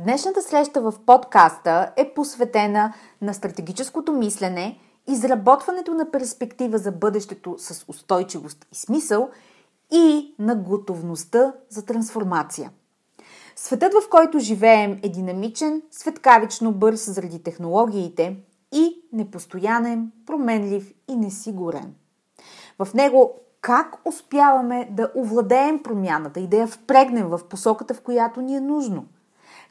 Днешната среща в подкаста е посветена на стратегическото мислене, изработването на перспектива за бъдещето с устойчивост и смисъл и на готовността за трансформация. Светът, в който живеем, е динамичен, светкавично бърз заради технологиите и непостоянен, променлив и несигурен. В него как успяваме да овладеем промяната и да я впрегнем в посоката, в която ни е нужно?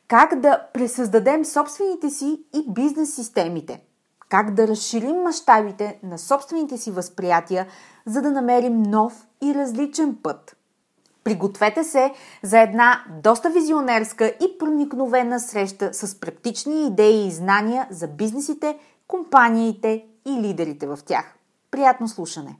Как да пресъздадем собствените си и бизнес системите? Как да разширим мащабите на собствените си възприятия, за да намерим нов и различен път? Пригответе се за една доста визионерска и проникновена среща с практични идеи и знания за бизнесите, компаниите и лидерите в тях. Приятно слушане!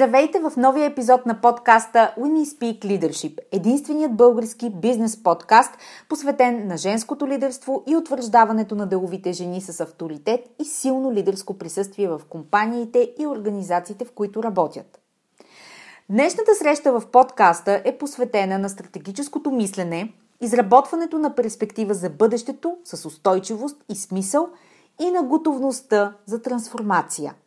Здравейте в новия епизод на подкаста Women Speak Leadership, единственият български бизнес подкаст, посветен на женското лидерство и утвърждаването на деловите жени с авторитет и силно лидерско присъствие в компаниите и организациите, в които работят. Днешната среща в подкаста е посветена на стратегическото мислене, изработването на перспектива за бъдещето с устойчивост и смисъл и на готовността за трансформация –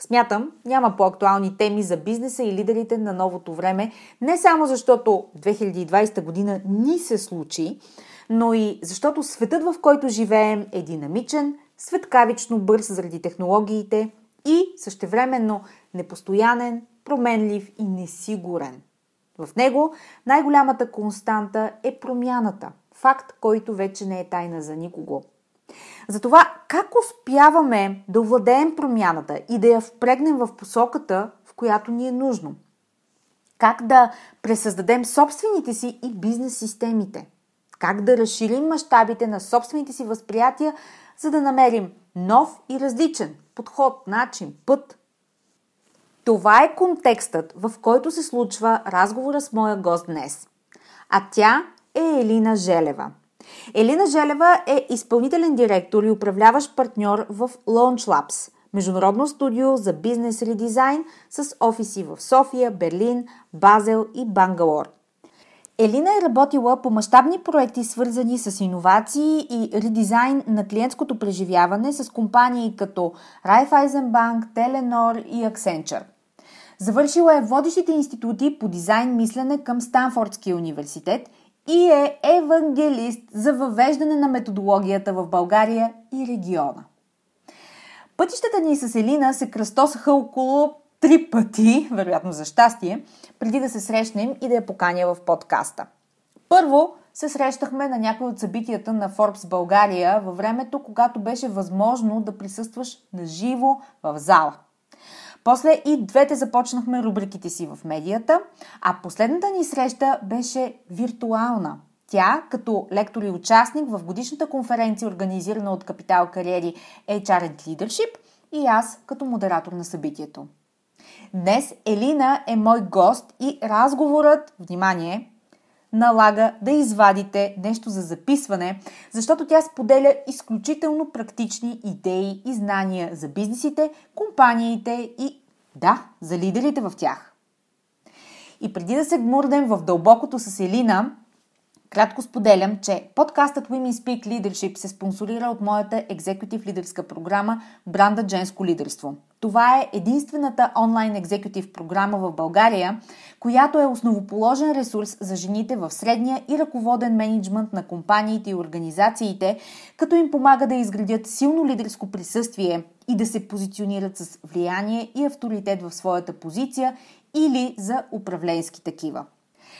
Смятам, няма по-актуални теми за бизнеса и лидерите на новото време, не само защото 2020 година ни се случи, но и защото светът, в който живеем, е динамичен, светкавично бърз заради технологиите и същевременно непостоянен, променлив и несигурен. В него най-голямата константа е промяната, факт, който вече не е тайна за никого – затова как успяваме да овладеем промяната и да я впрегнем в посоката, в която ни е нужно? Как да пресъздадем собствените си и бизнес системите? Как да разширим мащабите на собствените си възприятия, за да намерим нов и различен подход, начин, път? Това е контекстът, в който се случва разговора с моя гост днес. А тя е Елина Желева – Елина Желева е изпълнителен директор и управляващ партньор в Launch Labs, международно студио за бизнес редизайн с офиси в София, Берлин, Базел и Бангалор. Елина е работила по мащабни проекти, свързани с иновации и редизайн на клиентското преживяване с компании като Raiffeisenbank, Telenor и Accenture. Завършила е водещите институти по дизайн мислене към Станфордския университет – и е евангелист за въвеждане на методологията в България и региона. Пътищата ни с Елина се кръстосаха около три пъти, вероятно за щастие, преди да се срещнем и да я поканя в подкаста. Първо се срещахме на някои от събитията на Forbes България във времето, когато беше възможно да присъстваш на живо в зала. После и двете започнахме рубриките си в медията, а последната ни среща беше виртуална. Тя, като лектор и участник в годишната конференция, организирана от Капитал Кариери HR and Leadership, и аз като модератор на събитието. Днес Елина е мой гост и разговорът, внимание, налага да извадите нещо за записване, защото тя споделя изключително практични идеи и знания за бизнесите, компаниите и, да, за лидерите в тях. И преди да се гмурнем в дълбокото с Елина, Кратко споделям, че подкастът Women Speak Leadership се спонсорира от моята екзекутив лидерска програма Бранда Женско лидерство. Това е единствената онлайн екзекутив програма в България, която е основоположен ресурс за жените в средния и ръководен менеджмент на компаниите и организациите, като им помага да изградят силно лидерско присъствие и да се позиционират с влияние и авторитет в своята позиция или за управленски такива.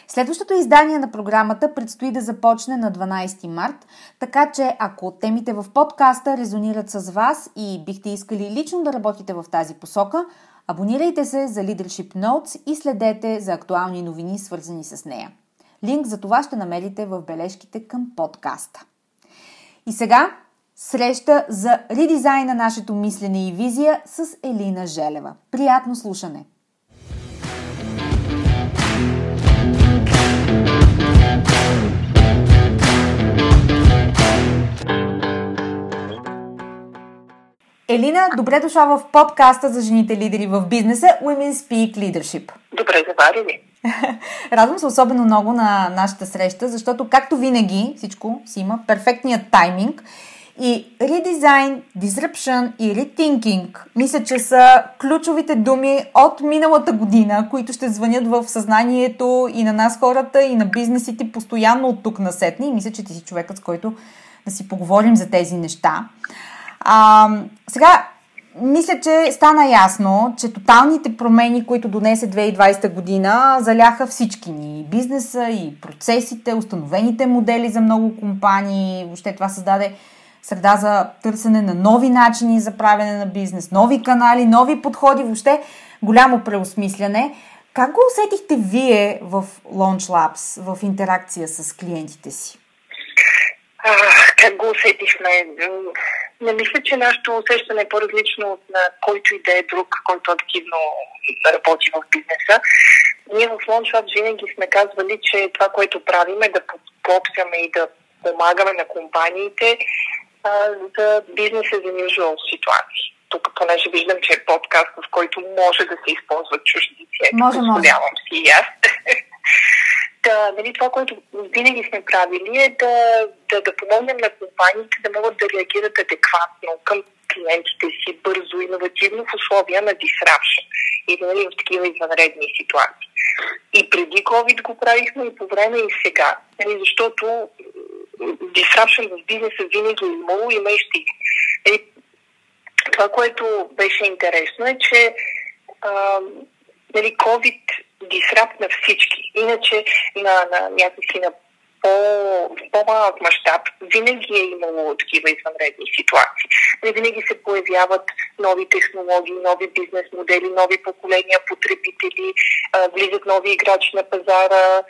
Следващото издание на програмата предстои да започне на 12 март, така че ако темите в подкаста резонират с вас и бихте искали лично да работите в тази посока, абонирайте се за Leadership Notes и следете за актуални новини, свързани с нея. Линк за това ще намерите в бележките към подкаста. И сега среща за редизайн на нашето мислене и визия с Елина Желева. Приятно слушане! Елина, добре дошла в подкаста за жените лидери в бизнеса Women Speak Leadership. Добре заварили. Радвам се особено много на нашата среща, защото както винаги всичко си има перфектният тайминг и редизайн, disruption и rethinking мисля, че са ключовите думи от миналата година, които ще звънят в съзнанието и на нас хората, и на бизнесите постоянно от тук насетни. И мисля, че ти си човекът, с който да си поговорим за тези неща. А, сега, мисля, че стана ясно, че тоталните промени, които донесе 2020 година, заляха всички ни. Бизнеса и процесите, установените модели за много компании. Въобще това създаде среда за търсене на нови начини за правене на бизнес, нови канали, нови подходи, въобще голямо преосмисляне. Как го усетихте вие в Launch Labs, в интеракция с клиентите си? А, как го усетихме? Не мисля, че нашето усещане е по-различно от на който и да е друг, който активно работи в бизнеса. Ние в LaunchLab винаги сме казвали, че това, което правим е да подготвяме и да помагаме на компаниите а, за бизнеса за usual ситуации. Тук, понеже виждам, че е подкаст, в който може да се използват чуждици. Може, може. си и аз. Да, нали, това, което винаги сме правили е да, да, да помогнем на компаниите да могат да реагират адекватно към клиентите си бързо, иновативно в условия на disruption и нали, в такива извънредни ситуации. И преди COVID го правихме и по време и сега, нали, защото disruption в бизнеса винаги е имало, има и ще нали, Това, което беше интересно е, че а, нали, COVID дисрапт на всички. Иначе на, на някакси на по, по-малък мащаб винаги е имало такива извънредни ситуации. Не винаги се появяват нови технологии, нови бизнес модели, нови поколения потребители, влизат нови играчи на пазара,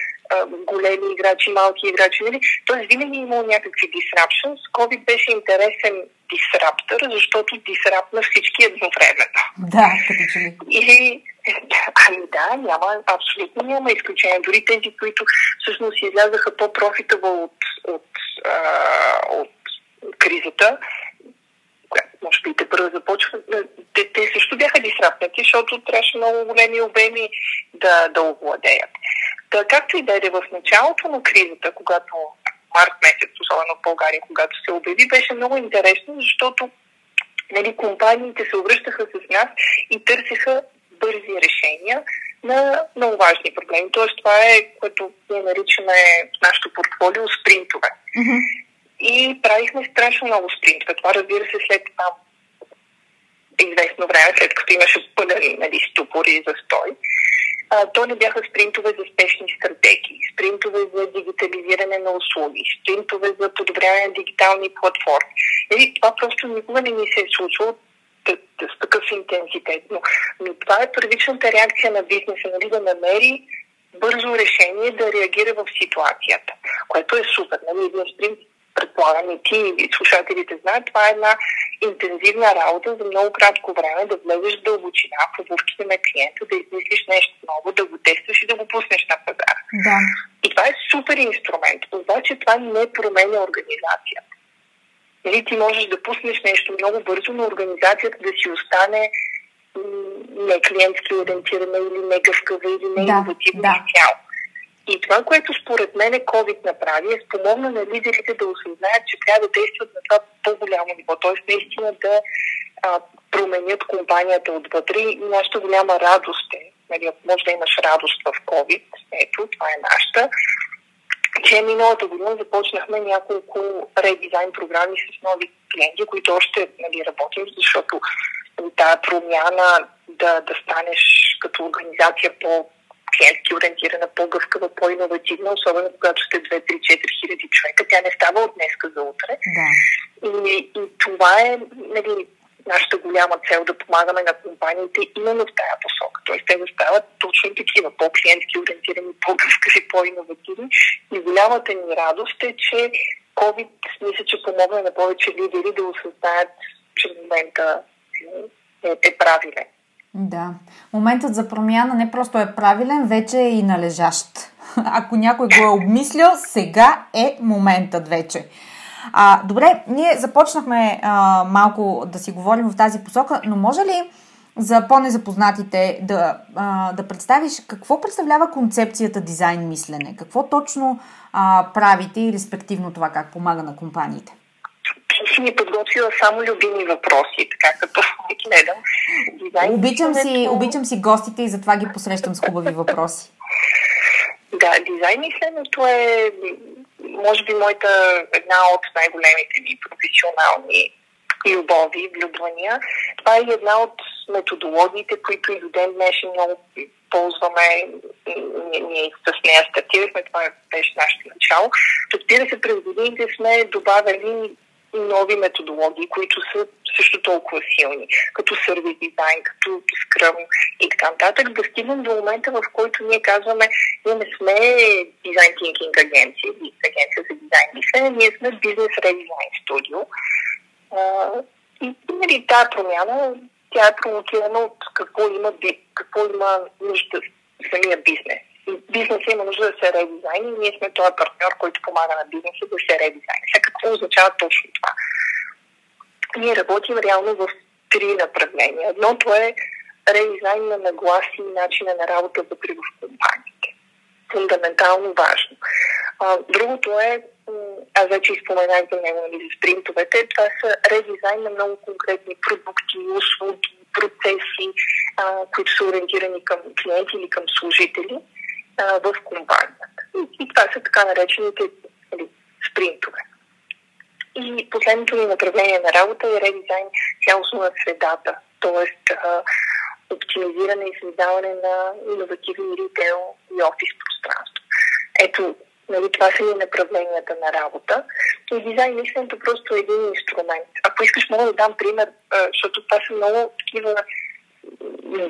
големи играчи, малки играчи. Нали? Тоест винаги е имало някакви disruptions. COVID беше интересен дисраптор, защото дисрапна всички едновременно. Да, като че ли. И Ами да, няма, абсолютно няма изключение. Дори тези, които всъщност излязаха по-профитабъл от, от, а, от кризата, може би те първо започва, те, те също бяха дисрапнати, защото трябваше много големи обеми да, да овладеят. Та, както и да е в началото на кризата, когато март месец, особено в България, когато се обяви, беше много интересно, защото нали, компаниите се обръщаха с нас и търсеха бързи решения на много важни проблеми. Тоест това е, което ние наричаме в нашото портфолио спринтове. Mm-hmm. И правихме страшно много спринтове. Това разбира се след това известно време, след като имаше пълен нали, ступор и застой. А, то не бяха спринтове за спешни стратегии, спринтове за дигитализиране на услуги, спринтове за подобряване на дигитални платформи. Нали, това просто никога не ни се е случило с такъв интензитет. Но, но това е първичната реакция на бизнеса, нали, да намери бързо решение да реагира в ситуацията, което е супер. Нали, един спринт, предполагам и ти и слушателите знаят, това е една интензивна работа за много кратко време, да влезеш в дълбочина в обувките на клиента, да измислиш нещо ново, да го тестваш и да го пуснеш на пазара. Да. И това е супер инструмент. Обаче това не променя организацията. Нали, ти можеш да пуснеш нещо много бързо, но организацията да си остане не клиентски ориентирана или не гъвкава или не да, да. цяло. И това, което според мен COVID направи, е спомогна на лидерите да осъзнаят, че трябва да действат на това по-голямо ниво, т.е. наистина да а, променят компанията отвътре. И нашата голяма радост е, нали, може да имаш радост в COVID, ето, това е нашата, че миналата година започнахме няколко редизайн програми с нови клиенти, които още нали, работим, защото тази промяна да, да станеш като организация по клиентски ориентирана, по-гъвкава, по-инновативна, особено когато сте 2-3-4 хиляди човека. Тя не става от днеска за утре. Да. И, и това е нали, нашата голяма цел да помагаме на компаниите именно в тази посока. Тоест те да стават точно такива, по-клиентски ориентирани, по-гъвкави, по-инновативни. И голямата ни радост е, че COVID мисля, че помогна на повече лидери да осъзнаят, че в момента е, е правилен. Да. Моментът за промяна не просто е правилен, вече е и належащ. Ако някой го е обмислял, сега е моментът вече. А, добре, ние започнахме а, малко да си говорим в тази посока, но може ли за по-незапознатите да, а, да представиш какво представлява концепцията дизайн мислене? Какво точно а, правите и респективно това как помага на компаниите? Си ми подготвила само любими въпроси, така като гледам. Дизайн обичам, си, обичам си гостите и затова ги посрещам с хубави въпроси. Да, дизайн мисленето е, може би, моята една от най-големите ми професионални любови, влюбвания. Това е една от методологиите, които и до ден днешен много ползваме. Ние с нея стартирахме, това беше нашето начало. Разбира се, през годините сме добавили нови методологии, които са също толкова силни, като сервис дизайн, като скръм и така нататък, да стигнем до момента, в който ние казваме, ние не сме дизайн тинкинг агенция, агенция за дизайн мислене, ние сме бизнес редизайн студио. И нали, тази промяна, тя е провокирана от какво има, какво има нужда самия бизнес бизнеса има нужда да се редизайни и ние сме този партньор, който помага на бизнеса да се редизайни. Сега какво означава точно това? Ние работим реално в три направления. Едното е редизайн на нагласи и начина на работа вътре в компаниите. Фундаментално важно. Другото е, аз вече изпоменах за него нали, за спринтовете, това са редизайн на много конкретни продукти, услуги, процеси, а, които са ориентирани към клиенти или към служители в компанията. И, и това са така наречените нали, спринтове. И последното ни направление на работа е редизайн цялостно на средата, т.е. оптимизиране и създаване на иновативни ритейл и офис пространство. Ето, нали, това са ни направленията на работа. И дизайн мисленето просто е един инструмент. Ако искаш, мога да дам пример, защото това са много такива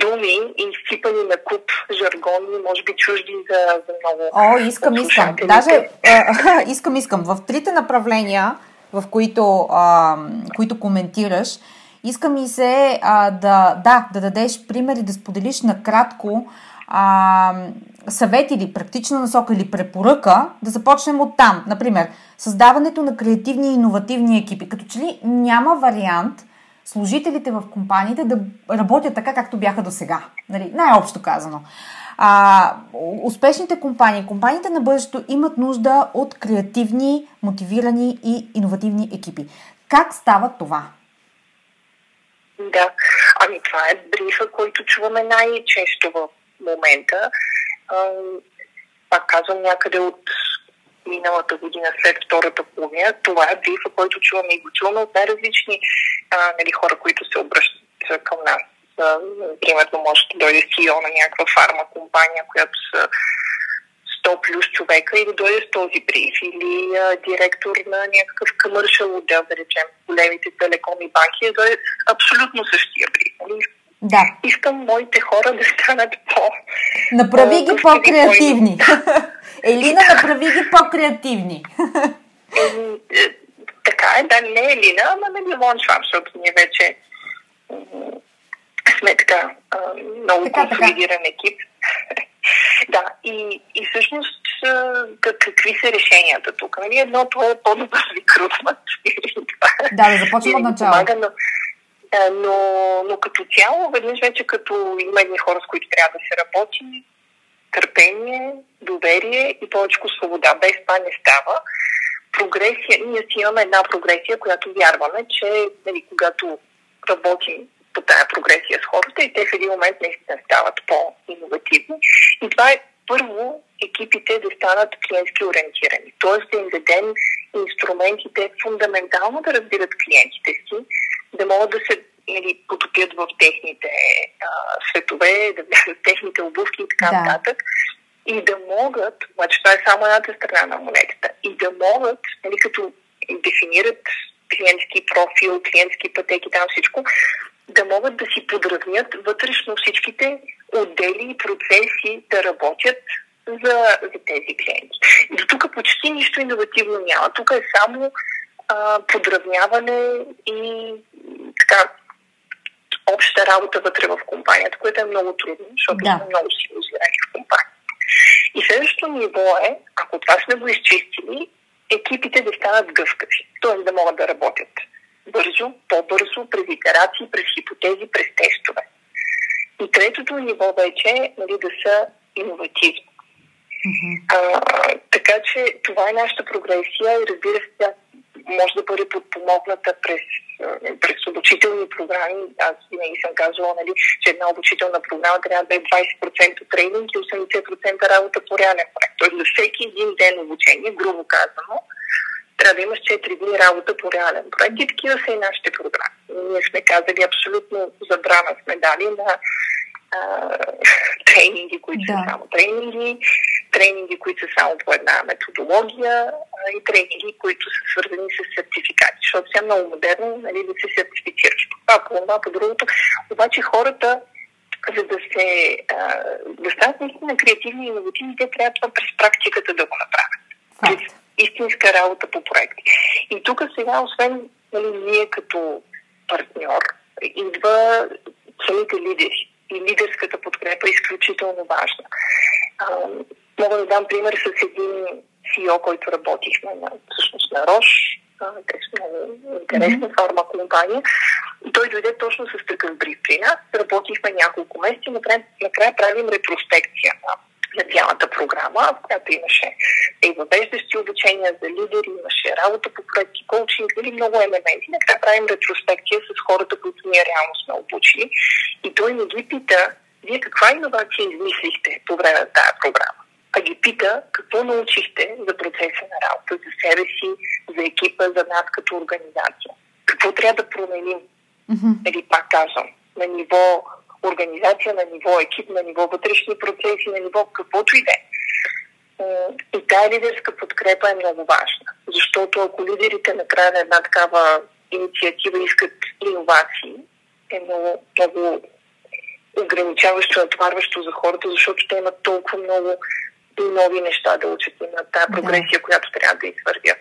думи и сипани на куп жаргони, може би чужди за, за много. О, искам, искам. Даже а, искам, искам. В трите направления, в които, а, които коментираш, искам и се а, да, да, да дадеш пример и да споделиш накратко а, съвет или практична насока или препоръка, да започнем от там. Например, създаването на креативни и иновативни екипи. Като че ли няма вариант – служителите в компаниите да работят така, както бяха до сега. Нали, най-общо казано. А, успешните компании, компаниите на бъдещето имат нужда от креативни, мотивирани и иновативни екипи. Как става това? Да, ами това е брифа, който чуваме най-често в момента. пак казвам някъде от миналата година след втората половина. Това е брифа, който чуваме и го чуваме от най-различни а, нали, хора, които се обръщат към нас. Примерно може да дойде CEO на някаква фарма компания, която са 100 плюс човека и да дойде с този бриф или а, директор на някакъв къмършал отдел, да речем, големите телекоми банки, да дойде абсолютно същия бриф. Нали? Да. Искам моите хора да станат по... Направи ги по-креативни. Елина, направи ги по-креативни. Е, така е, да, не е Лина, ама нали Лоншвам, защото ние вече сме така много така, консолидиран така. екип. да, и, и всъщност какви са решенията тук? Нали? Едното е по-добър рекрутмент. да, да започнем от начало. Помага, но, но, но като цяло, веднъж вече като има едни хора, с които трябва да се работи, търпение, доверие и повече свобода. Без това не става. Прогресия, ние си имаме една прогресия, която вярваме, че нали, когато работим по тая прогресия с хората и те в един момент наистина стават по-инновативни. И това е първо екипите да станат клиентски ориентирани, т.е. да им дадем инструментите фундаментално да разбират клиентите си, да могат да се нали, потопят в техните а, светове, да влязат в техните обувки и така да. нататък. И да могат, обаче това е само едната страна на монетата, и да могат, нали, като дефинират клиентски профил, клиентски пътеки, там всичко, да могат да си подравнят вътрешно всичките отдели и процеси да работят за, за тези клиенти. И до тук почти нищо иновативно няма. Тук е само а, подравняване и така обща работа вътре в компанията, което е много трудно, защото да. сме много силозирани в компанията. И следващото ниво е, ако това сме го изчистили, екипите да станат гъвкави, т.е. да могат да работят бързо, по-бързо, през итерации, през хипотези, през тестове. И третото ниво вече е нали, да са иновативни. Mm-hmm. А, така че това е нашата прогресия и разбира се, тя може да бъде подпомогната през, през обучителни програми. Аз винаги съм казвала, нали, че една обучителна програма трябва да е 20% тренинг и 80% работа по реален проект. Тоест за всеки един ден обучение, грубо казано, трябва да имаш 4 дни работа по реален проект и такива са и нашите програми. Ние сме казали абсолютно забрана сме дали на а, тренинги, които да. са само тренинги, тренинги, които са само по една методология а, и тренинги, които са свързани с сертификати, защото сега е много модерно нали, да се сертифицираш по това, по това, по другото. Обаче хората за да се а, да станат наистина креативни и иновативни, те трябва това през практиката да го направят. През истинска работа по проекти. И тук сега, освен нали, ние като партньор, идва самите лидери. И лидерската подкрепа е изключително важна. А, мога да дам пример с един CEO, който работихме на, всъщност на Рош, те са много интересна фарма компания. Той дойде точно с такъв бриф при нас. Работихме няколко месеца и накрая, накрая правим ретроспекция на на цялата програма, в която имаше и въвеждащи обучения за лидери, имаше работа по проекти, коучинг или много елементи. Накрая правим ретроспекция с хората, които ние реално сме обучили. И той не ги пита, вие каква иновация измислихте по време на тази програма? А ги пита какво научихте за процеса на работа, за себе си, за екипа, за нас като организация. Какво трябва да променим? Mm-hmm. Или пак казвам, на ниво организация на ниво екип, на ниво вътрешни процеси, на ниво каквото и да е. И тази лидерска подкрепа е много важна, защото ако лидерите на края на една такава инициатива искат иновации, е много, много ограничаващо, натварващо за хората, защото те имат толкова много нови неща да учат и на тази прогресия, да. която трябва да извървят.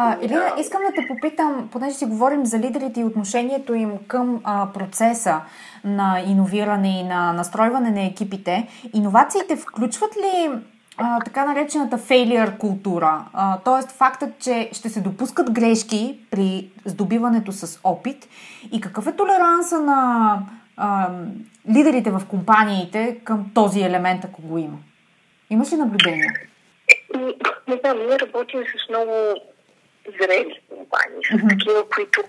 А, Илина, искам да те попитам, понеже си говорим за лидерите и отношението им към а, процеса на иновиране и на настройване на екипите, иновациите включват ли а, така наречената failure култура? А, тоест фактът, че ще се допускат грешки при здобиването с опит и какъв е толеранса на а, лидерите в компаниите към този елемент, ако го има? Имаш ли наблюдение? Не знам, ние работим с много зрели компании, с mm-hmm. такива, които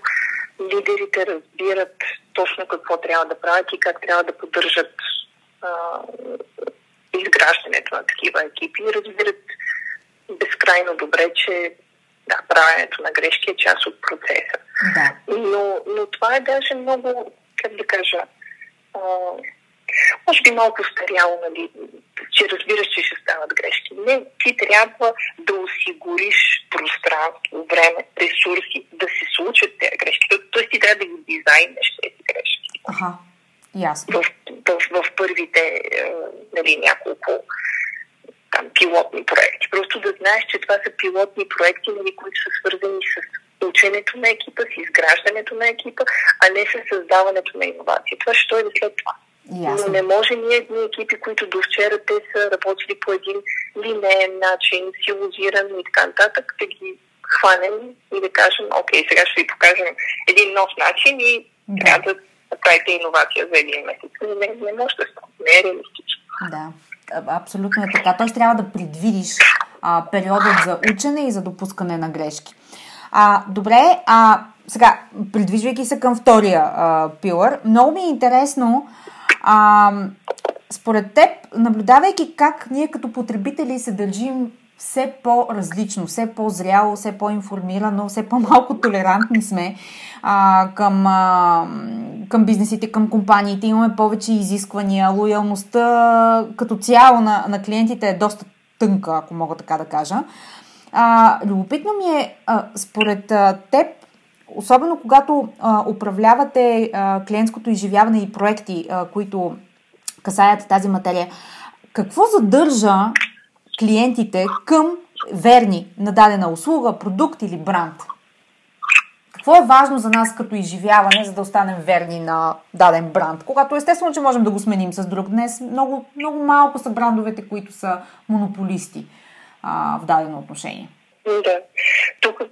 лидерите разбират точно какво трябва да правят и как трябва да поддържат а, изграждането на такива екипи и разбират безкрайно добре, че да, правенето на грешки е част от процеса. Да. Но, но това е даже много, как да кажа, а, може би малко старяло, нали, че разбираш, че ще стават грешки. Не, ти трябва да осигуриш пространство, време, ресурси да се случат тези грешки. Тоест ти трябва да ги дизайнеш тези грешки. Ага, ясно. В, в, в, първите е, нали, няколко там, пилотни проекти. Просто да знаеш, че това са пилотни проекти, нали, които са свързани с ученето на екипа, с изграждането на екипа, а не с създаването на иновации. Това ще дойде след това. Ясно. Но не може ние едни екипи, които до вчера те са работили по един линеен начин, силозиран и така нататък, да ги хванем и да кажем, окей, сега ще ви покажем един нов начин и да. трябва да направите иновация за един месец. Не, не може да стане, не е реалистично. Да, абсолютно е така. Тоест трябва да предвидиш а, периодът за учене и за допускане на грешки. А, добре, а сега, придвижвайки се към втория а, пилър, много ми е интересно а, според теб, наблюдавайки как ние като потребители се държим все по-различно, все по-зряло, все по-информирано, все по-малко толерантни сме а, към, а, към бизнесите, към компаниите. Имаме повече изисквания. Лоялността като цяло на, на клиентите е доста тънка, ако мога така да кажа. А, любопитно ми е, а, според а, теб, особено когато а, управлявате а, клиентското изживяване и проекти, а, които касаят тази материя, какво задържа клиентите към верни на дадена услуга, продукт или бранд? Какво е важно за нас като изживяване, за да останем верни на даден бранд? Когато естествено, че можем да го сменим с друг. Днес много, много малко са брандовете, които са монополисти а, в дадено отношение. Да. Тук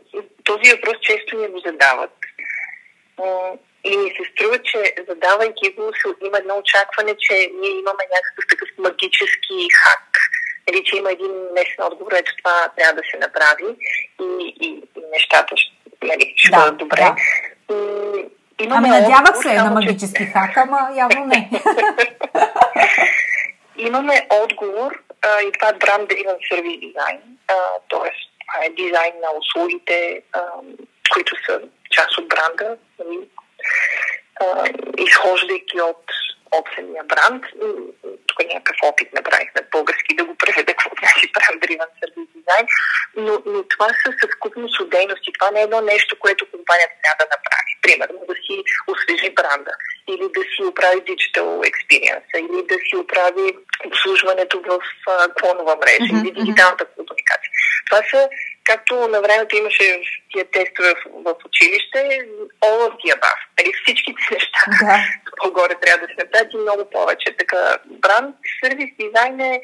този въпрос често ни го задават. И ми се струва, че задавайки го, има едно очакване, че ние имаме някакъв такъв магически хак. Или че има един лесен отговор, ето това трябва да се направи и, и, и нещата нали, ще да, бъдат добре. Да. Имаме ами надявах се на магически че... хак, ама явно не. имаме отговор а, и това е Brand Driven Service Design, т.е. това е дизайн на услугите, а, които са част от бранда, нали, изхождайки от, от бранд. Тук някакъв опит направихме български да го преведа какво значи Brand Driven Service Design, но, но това са съвкупност от дейности. Това не е едно нещо, което компанията трябва да направи. Примерно да си освежи бранда или да си оправи digital experience, или да си оправи обслужването в клонова мрежа, mm-hmm. или дигиталната комуникация. Това са, както на времето имаше в тия тестове в, в училище, all of the above. Нали, всичките неща да. по-горе трябва да се направят и много повече. Така, бранд, сервис, дизайн е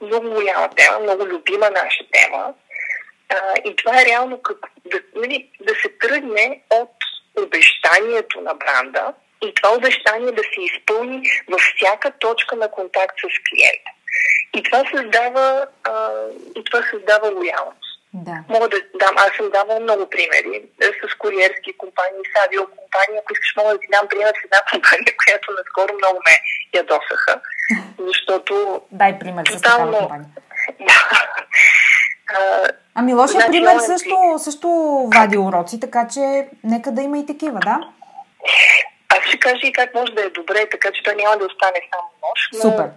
много голяма тема, много любима наша тема. А, и това е реално как, да, нали, да се тръгне от обещанието на бранда, и това обещание да се изпълни във всяка точка на контакт с клиента. И това създава, а, и това създава лоялност. Да. Мога да дам, аз съм давал много примери е, с куриерски компании, с авиокомпании. Ако искаш, мога да ти дам пример с една компания, която наскоро много ме ядосаха, защото... Дай пример с такава компания. ами лошия значи, пример също, също вади уроци, така че нека да има и такива, да? Аз ще кажа и как може да е добре, така че той няма да остане само нощ. Но, Супер.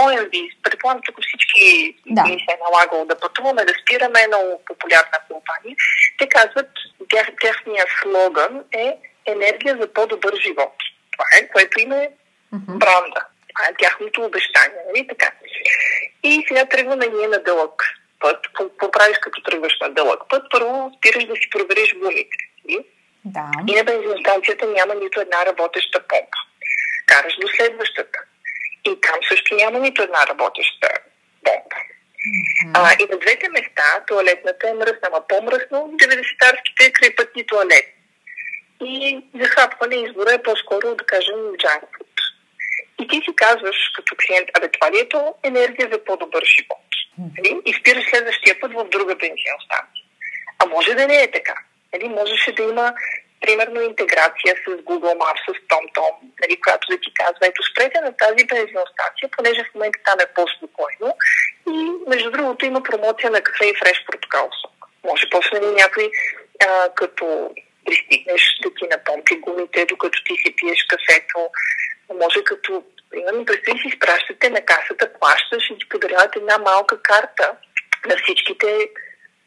ОМБ, предполагам, тук всички да. ни се е налагало да пътуваме, да спираме много популярна компания. Те казват, тях, тяхния слоган е енергия за по-добър живот. Това е, което им е mm-hmm. бранда. Това е тяхното обещание, нали така? И сега тръгваме ние на дълъг път. Какво правиш като тръгваш на дълъг път? Първо спираш да си провериш гумите. Да. И на бензиностанцията няма нито една работеща помпа. Караш до следващата. И там също няма нито една работеща помпа. Mm-hmm. А, и на двете места туалетната е мръсна, ама по-мръсна от 90-тарските крайпътни туалети. И захапване избора е по-скоро, да кажем, food. И ти си казваш като клиент, абе това ли е то енергия за по-добър живот? Mm-hmm. И спираш следващия път в друга бензиностанция. А може да не е така. Нали, можеше да има примерно интеграция с Google Maps, с TomTom, нали, която да ти казва, ето спрете на тази бензиностанция, понеже в момента там е по-спокойно и между другото има промоция на кафе и фреш протокол. Може после някой а, като пристигнеш да ти напомпи гумите, докато ти си пиеш кафето. Може като, примерно, представи си, изпращате на касата, плащаш и ти подаряват една малка карта на всичките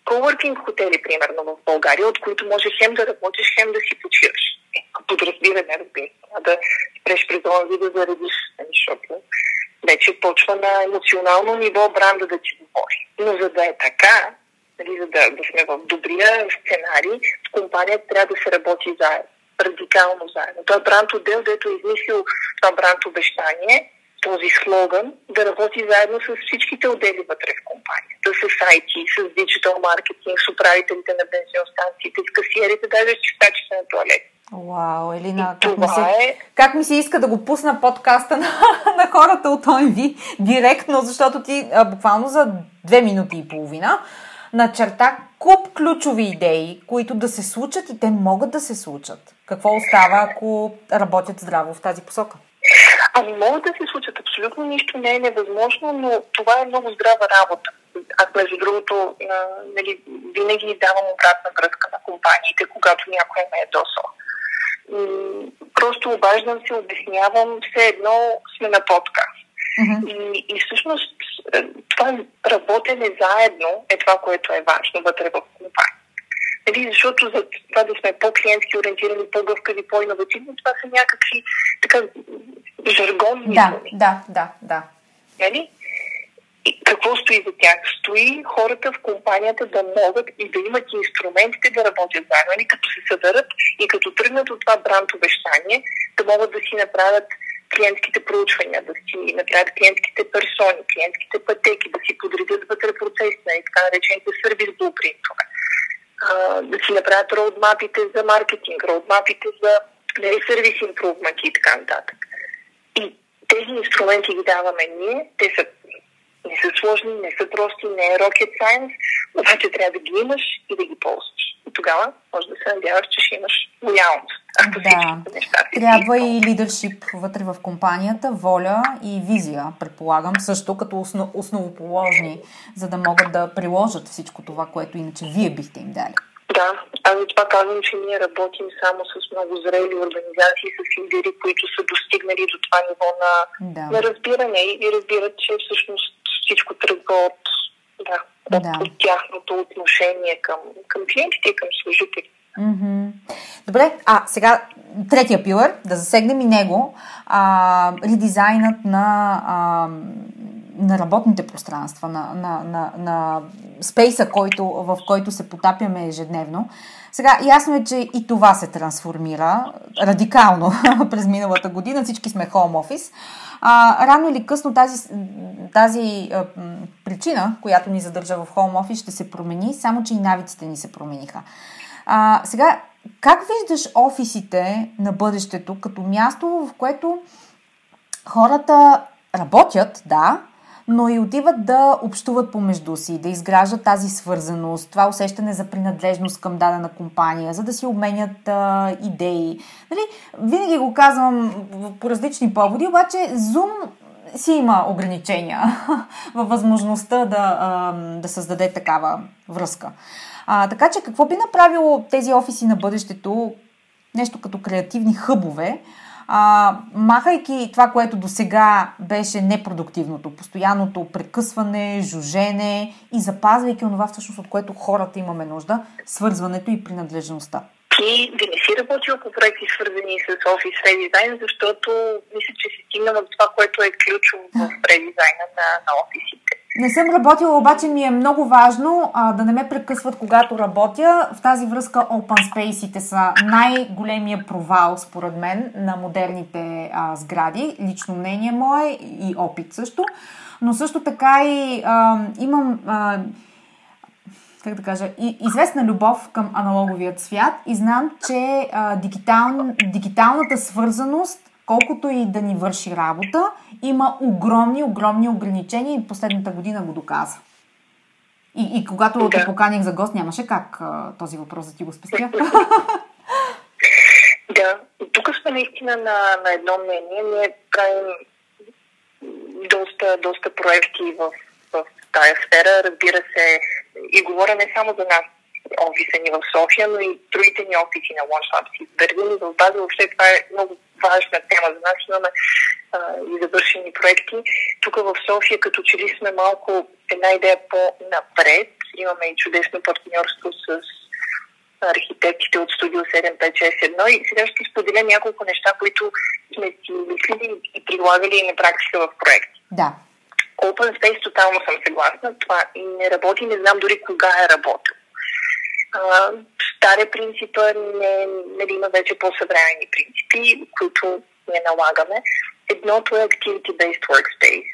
Коворкинг хотели, примерно, в България, от които може хем да работиш, хем да си почиваш. Е, подразбиране, разбира се, да спреш през онзи да заредиш, нали, защото вече почва на емоционално ниво бранда да ти говори. Но за да е така, нали, за да, да сме в добрия сценарий, компанията трябва да се работи заедно. Радикално заедно. Той бранд отдел, дето е измислил това бранд обещание, този слоган, да работи заедно с всичките отдели вътре в компанията. С IT, с диджитал маркетинг, с управителите на бензиностанциите, с касиерите, даже с чистачите на туалет. Вау, Елина, как ми, се, е... как ми се иска да го пусна подкаста на, на хората от ОМВ директно, защото ти а, буквално за две минути и половина начерта куп ключови идеи, които да се случат и те могат да се случат. Какво остава, ако работят здраво в тази посока? Ами могат да се случат. Абсолютно нищо не е невъзможно, но това е много здрава работа. Аз, между другото, нали, винаги давам обратна връзка на компаниите, когато някой ме е досъл. Просто обаждам се, обяснявам, все едно сме на подкаст. Uh-huh. И, и всъщност е, това работене заедно е това, което е важно вътре в компания. Нали, защото за това да сме по-клиентски ориентирани, по-гъвкави, по-инновативни, това са някакви така жаргонни Да, да, да, да. Нали? И какво стои за тях? Стои хората в компанията да могат и да имат инструментите да работят заедно, нали? като се съберат и като тръгнат от това бранд обещание, да могат да си направят клиентските проучвания, да си направят клиентските персони, клиентските пътеки, да си подредят вътре процес, нали? така наречените сервис блупринтове да си направят роудмапите за маркетинг, роудмапите за нали, сервис импрувмент и така нататък. И тези инструменти ги даваме ние, те са не са сложни, не са прости, не е rocket science, обаче трябва да ги имаш и да ги ползваш. И тогава може да се надяваш, че ще имаш лоялност. Да, неща трябва и лидершип вътре в компанията, воля и визия, предполагам, също като основ, основоположни, за да могат да приложат всичко това, което иначе вие бихте им дали. Да, аз за това казвам, че ние работим само с много зрели организации, с лидери, които са достигнали до това ниво на, да. на разбиране и разбират, че всъщност всичко тръгва от, да, от, да. от тяхното отношение към, към клиентите и към служителите. Mm-hmm. Добре, а сега третия пилър, да засегнем и него, а, редизайнът на, а, на работните пространства, на, на, на, на спейса, който, в който се потапяме ежедневно. Сега, ясно е, че и това се трансформира радикално през миналата година. Всички сме home office. А, рано или късно тази, тази а, причина, която ни задържа в home office, ще се промени, само че и навиците ни се промениха. А, сега, как виждаш офисите на бъдещето като място, в което хората работят, да, но и отиват да общуват помежду си, да изграждат тази свързаност, това усещане за принадлежност към дадена компания, за да си обменят а, идеи. Нали? Винаги го казвам по различни поводи, обаче Zoom си има ограничения във възможността да, а, да създаде такава връзка. А, така че какво би направило тези офиси на бъдещето, нещо като креативни хъбове, а, махайки това, което до сега беше непродуктивното, постоянното прекъсване, жужене и запазвайки онова всъщност, от което хората имаме нужда, свързването и принадлежността. Ти да не си работил по проекти свързани с офис редизайн, защото мисля, че си стигнала до това, което е ключово в редизайна на, на офисите. Не съм работила, обаче ми е много важно а, да не ме прекъсват, когато работя. В тази връзка Open Space-ите са най-големия провал, според мен, на модерните а, сгради. Лично мнение мое и опит също. Но също така и а, имам... А, как да кажа, и, известна любов към аналоговият свят и знам, че а, дигитал, дигиталната свързаност колкото и да ни върши работа, има огромни, огромни ограничения и последната година го доказа. И, и когато да. те поканих за гост, нямаше как а, този въпрос да ти го спестя. Да, тук сме наистина на, на едно мнение. Ние правим доста, доста проекти в, в тая сфера. Разбира се, и говоря не само за нас, офиса ни в София, но и другите ни офиси на OneShop в Берлин и в База. Въобще това е много важна тема за нас. Имаме а, и завършени проекти. Тук в София като че ли сме малко една идея по-напред. Имаме и чудесно партньорство с архитектите от студио 7561 и сега ще споделя няколко неща, които сме си мислили и прилагали на практика в проекти. Да. Open Space тотално съм съгласна. Това не работи, не знам дори кога е работил. Старе принципа, не, не има вече по-съвременни принципи, които не налагаме. Едното е Activity-Based Workspace.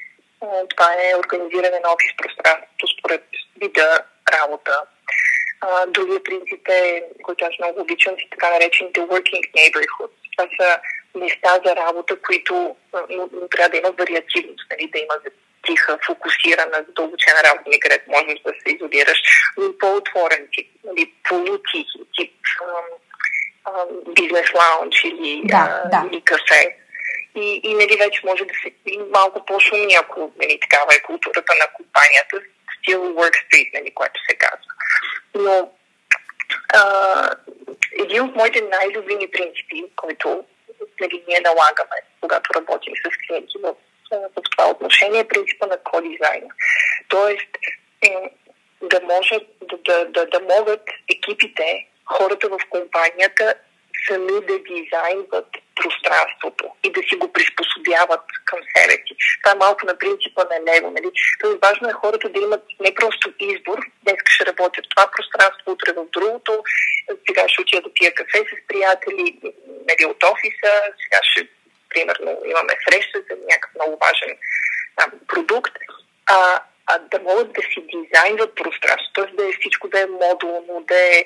Това е организиране на офис пространството според вида работа. Другия принцип е, който аз много обичам, си така наречените Working Neighborhoods. Това са места за работа, които трябва да има вариативност, нали, да има тиха, фокусирана, задълбочена работа, където можеш да се изолираш, но по-отворен тип, нали, полутихи тип бизнес лаунч или, да, а, да. или кафе. И, и нали, вече може да се и малко по-шумни, ако нали, такава е културата на компанията, стил Workspace, нали, което се казва. Но а, един от моите най-любими принципи, който нали, ние налагаме, когато работим с клиенти в, в това отношение, е принципа на кодизайна. Тоест, е, да, може, да, да, да, да могат екипите, хората в компанията сами да дизайнват пространството и да си го приспособяват към себе си. Това е малко на принципа на него. Нали? Тоест важно е хората да имат не просто избор, днес ще работя в това пространство, утре в другото, сега ще отида да пия кафе с приятели нали, от офиса, сега ще, примерно, имаме среща за някакъв много важен там, продукт. А, а да могат да си дизайнват пространство, т.е. да е всичко да е модулно, да е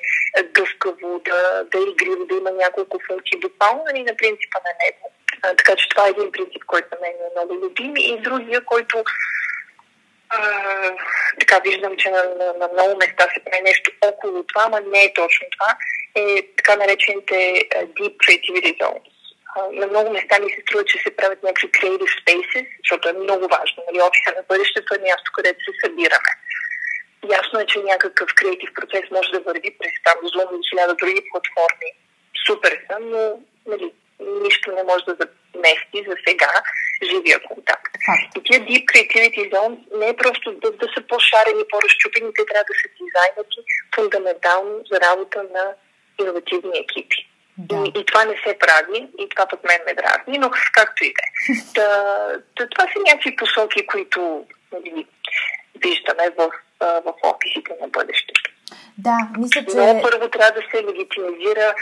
гъвкаво, да, да е игриво, да има няколко функции, буквално нали, на принципа на него. А, така че това е един принцип, който на мен е много любим. И другия, който а, така виждам, че на, на, на много места се прави нещо около това, ама не е точно това, е така наречените Deep Creativity Zones на много места ми се струва, че се правят някакви creative spaces, защото е много важно. Нали, офиса на бъдещето е място, където се събираме. Ясно е, че някакъв креатив процес може да върви през там Zoom или хиляда други платформи. Супер са, но нали, нищо не може да замести за сега живия контакт. И тия Deep Creativity Zones не е просто да, да са по-шарени, по-разчупени, те трябва да са дизайнати фундаментално за работа на иновативни екипи. Да. И, и това не се прави, и това пък мен ме дразни, но както и да е. Това са някакви посоки, които нали, виждаме в, в офисите на бъдещето. Да, мисля, че... Но първо трябва да се легитимизира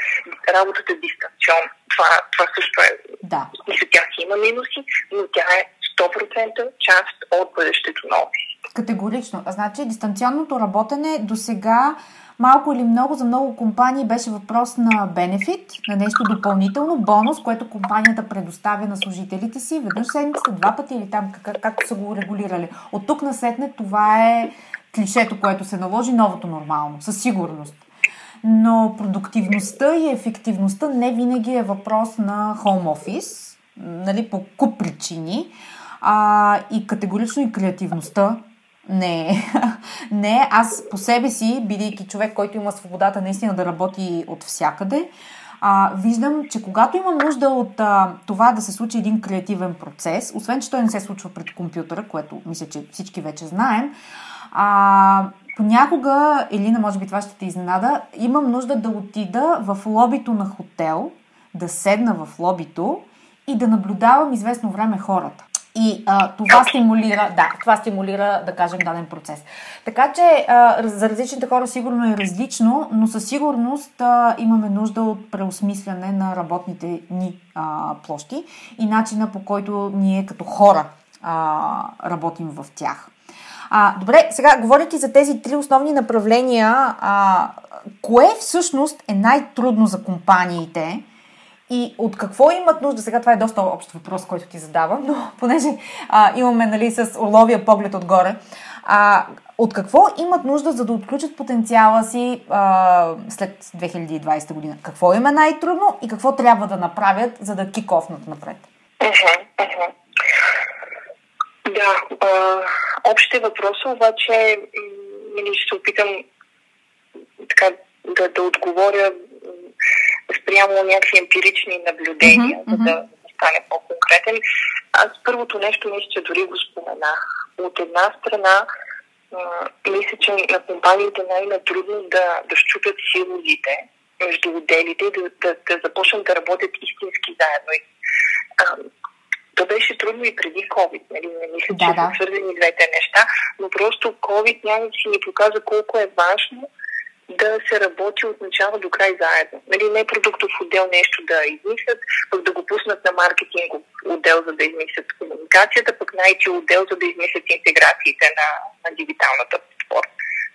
работата дистанционно. Това, това също е... Да. Мисля, тя си има минуси, но тя е 100% част от бъдещето на офис. Категорично. Значи, дистанционното работене до сега малко или много за много компании беше въпрос на бенефит, на нещо допълнително, бонус, което компанията предоставя на служителите си веднъж седмицата, два пъти или там как, както са го регулирали. От тук на сетне това е клишето, което се наложи новото нормално, със сигурност. Но продуктивността и ефективността не винаги е въпрос на хоум офис, нали, по куп причини. А, и категорично и креативността не, не. Аз по себе си, бидейки човек, който има свободата наистина да работи от всякъде, а, виждам, че когато имам нужда от а, това да се случи един креативен процес, освен, че той не се случва пред компютъра, което мисля, че всички вече знаем, а, понякога, Елина, може би това ще те изненада, имам нужда да отида в лобито на хотел, да седна в лобито и да наблюдавам известно време хората. И а, това стимулира, да, това стимулира, да кажем, даден процес. Така че а, за различните хора сигурно е различно, но със сигурност а, имаме нужда от преосмисляне на работните ни а, площи и начина по който ние като хора а, работим в тях. А, добре, сега говоряки за тези три основни направления, а, кое всъщност е най-трудно за компаниите? И от какво имат нужда? Сега това е доста общ въпрос, който ти задавам, но понеже а, имаме нали, с орловия поглед отгоре, а, от какво имат нужда, за да отключат потенциала си а, след 2020 година? Какво им е най-трудно и какво трябва да направят, за да кикофнат напред? Да, а, общите въпроси обаче нали, ще се опитам така, да, да отговоря спрямо някакви емпирични наблюдения, mm-hmm. за да стане по-конкретен. Аз първото нещо, мисля, че дори го споменах. От една страна, мисля, че на компаниите най трудно да, да щупят силозите между отделите и да, да, да започнат да работят истински заедно. А, то беше трудно и преди COVID. Нали? Не мисля, да, че да. са свързани двете неща, но просто COVID някак си ни показа колко е важно да се работи от начало до край заедно. Нали, не продуктов отдел нещо да измислят, пък да го пуснат на маркетингов отдел, за да измислят комуникацията, пък на IT отдел, за да измислят интеграциите на, на дигиталната платформа.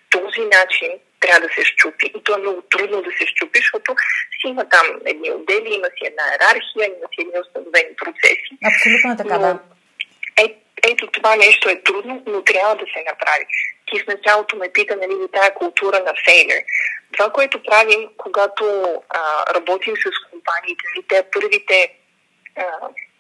Този начин трябва да се щупи и то е много трудно да се щупи, защото си има там едни отдели, има си една иерархия, има си едни установени процеси. Абсолютно е така, но, да. Е, ето това нещо е трудно, но трябва да се направи. Ти в началото ме пита, нали, за тая култура на фейлер. Това, което правим, когато а, работим с компаниите, нали, те първите а,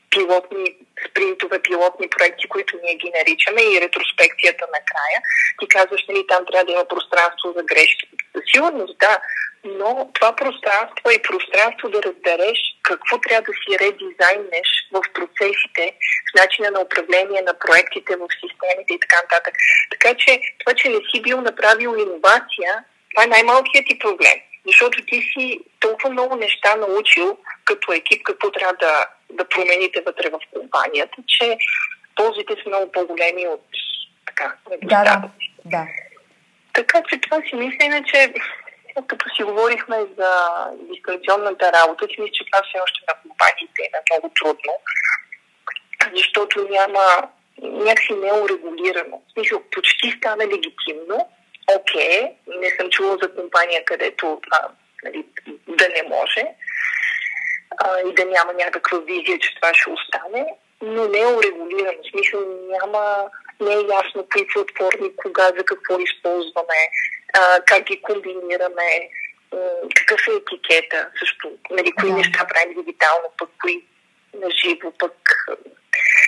пилотни спринтове, пилотни проекти, които ние ги наричаме и ретроспекцията накрая. Ти казваш, нали, там трябва да има пространство за грешки. Сигурност, да, но това пространство е пространство да разбереш какво трябва да си редизайнеш в процесите, в начина на управление на проектите, в системите и така нататък. Така че това, че не си бил направил иновация, това е най-малкият ти проблем. Защото ти си толкова много неща научил като екип, какво трябва да, да промените вътре в компанията, че ползите са много по-големи от така, да, да, да. Така че това си мисля, че като си говорихме за дистанционната работа, си мисля, че това все още на компаниите е много трудно, защото няма някакси не е урегулирано. В смисъл, почти стана легитимно. Окей, okay, не съм чула за компания, където това нали, да не може а, и да няма някаква визия, че това ще остане, но не е урегулирано. В смисъл няма, не е ясно кои платформи, кога, за какво използваме, а, как ги комбинираме, какъв е етикета, също, нали, кои да. неща правим дигитално, пък кои на живо, пък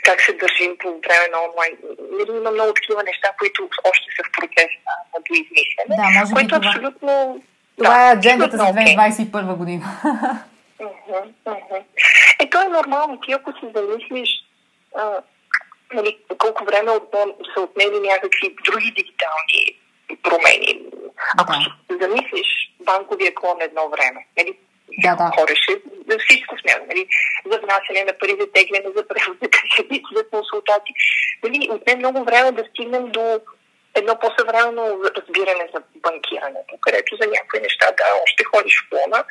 как се държим по време на онлайн. Нали, има много такива неща, които още са в процес на, на доизмислене, да, което е абсолютно... Това да, е аджендата за 2021 година. Uh-huh, uh-huh. Е, то е нормално. Ти ако си замислиш а, нали, колко време отнем, са отнели някакви други дигитални промени. Ако да. замислиш банковия клон едно време, нали, да, да. хореше за всичко с него, нали, за внасяне на пари, за тегляне, за преводи, за консултации. Нали, отне много време да стигнем до едно по-съвременно разбиране за банкирането, където за някои неща, да, още ходиш в клона,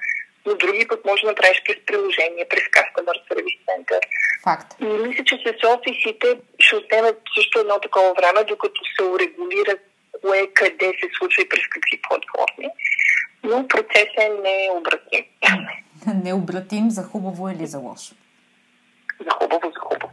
но други път може да направиш през приложение, през Customer Service Center. Факт. И мисля, че с офисите ще отнемат също едно такова време, докато се урегулират кое, къде се случва и през какви платформи. Но процесът е необратим. Необратим за хубаво или за лошо? За хубаво, за хубаво.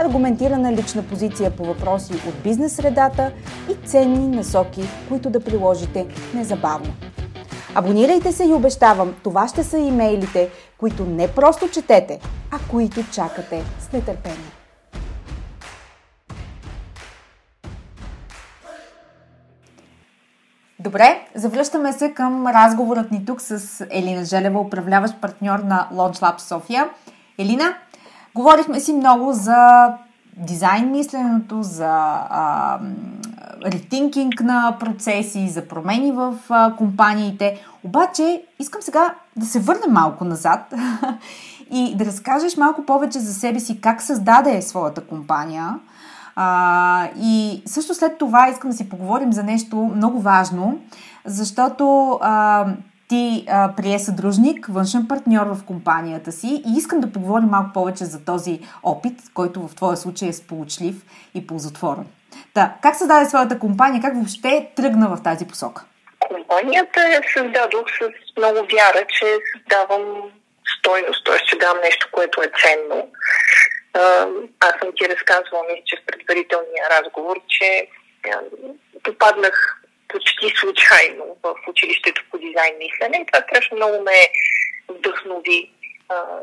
аргументирана лична позиция по въпроси от бизнес средата и ценни насоки, които да приложите незабавно. Абонирайте се и обещавам, това ще са имейлите, които не просто четете, а които чакате с нетърпение. Добре, завръщаме се към разговорът ни тук с Елина Желева, управляващ партньор на Launch Lab София. Елина, говорихме си много за дизайн мисленето, за ретинкинг на процеси, за промени в а, компаниите. Обаче, искам сега да се върнем малко назад и да разкажеш малко повече за себе си как създаде своята компания. А, и също след това искам да си поговорим за нещо много важно, защото а, ти а, прие съдружник, външен партньор в компанията си и искам да поговорим малко повече за този опит, който в твоя случай е сполучлив и ползотворен. Та, как създаде своята компания, как въобще тръгна в тази посока? компанията я създадох с много вяра, че създавам стойност, т.е. че давам нещо, което е ценно. Аз съм ти разказвала, мисля, че в предварителния разговор, че попаднах почти случайно в училището по дизайн мислене и това страшно много ме вдъхнови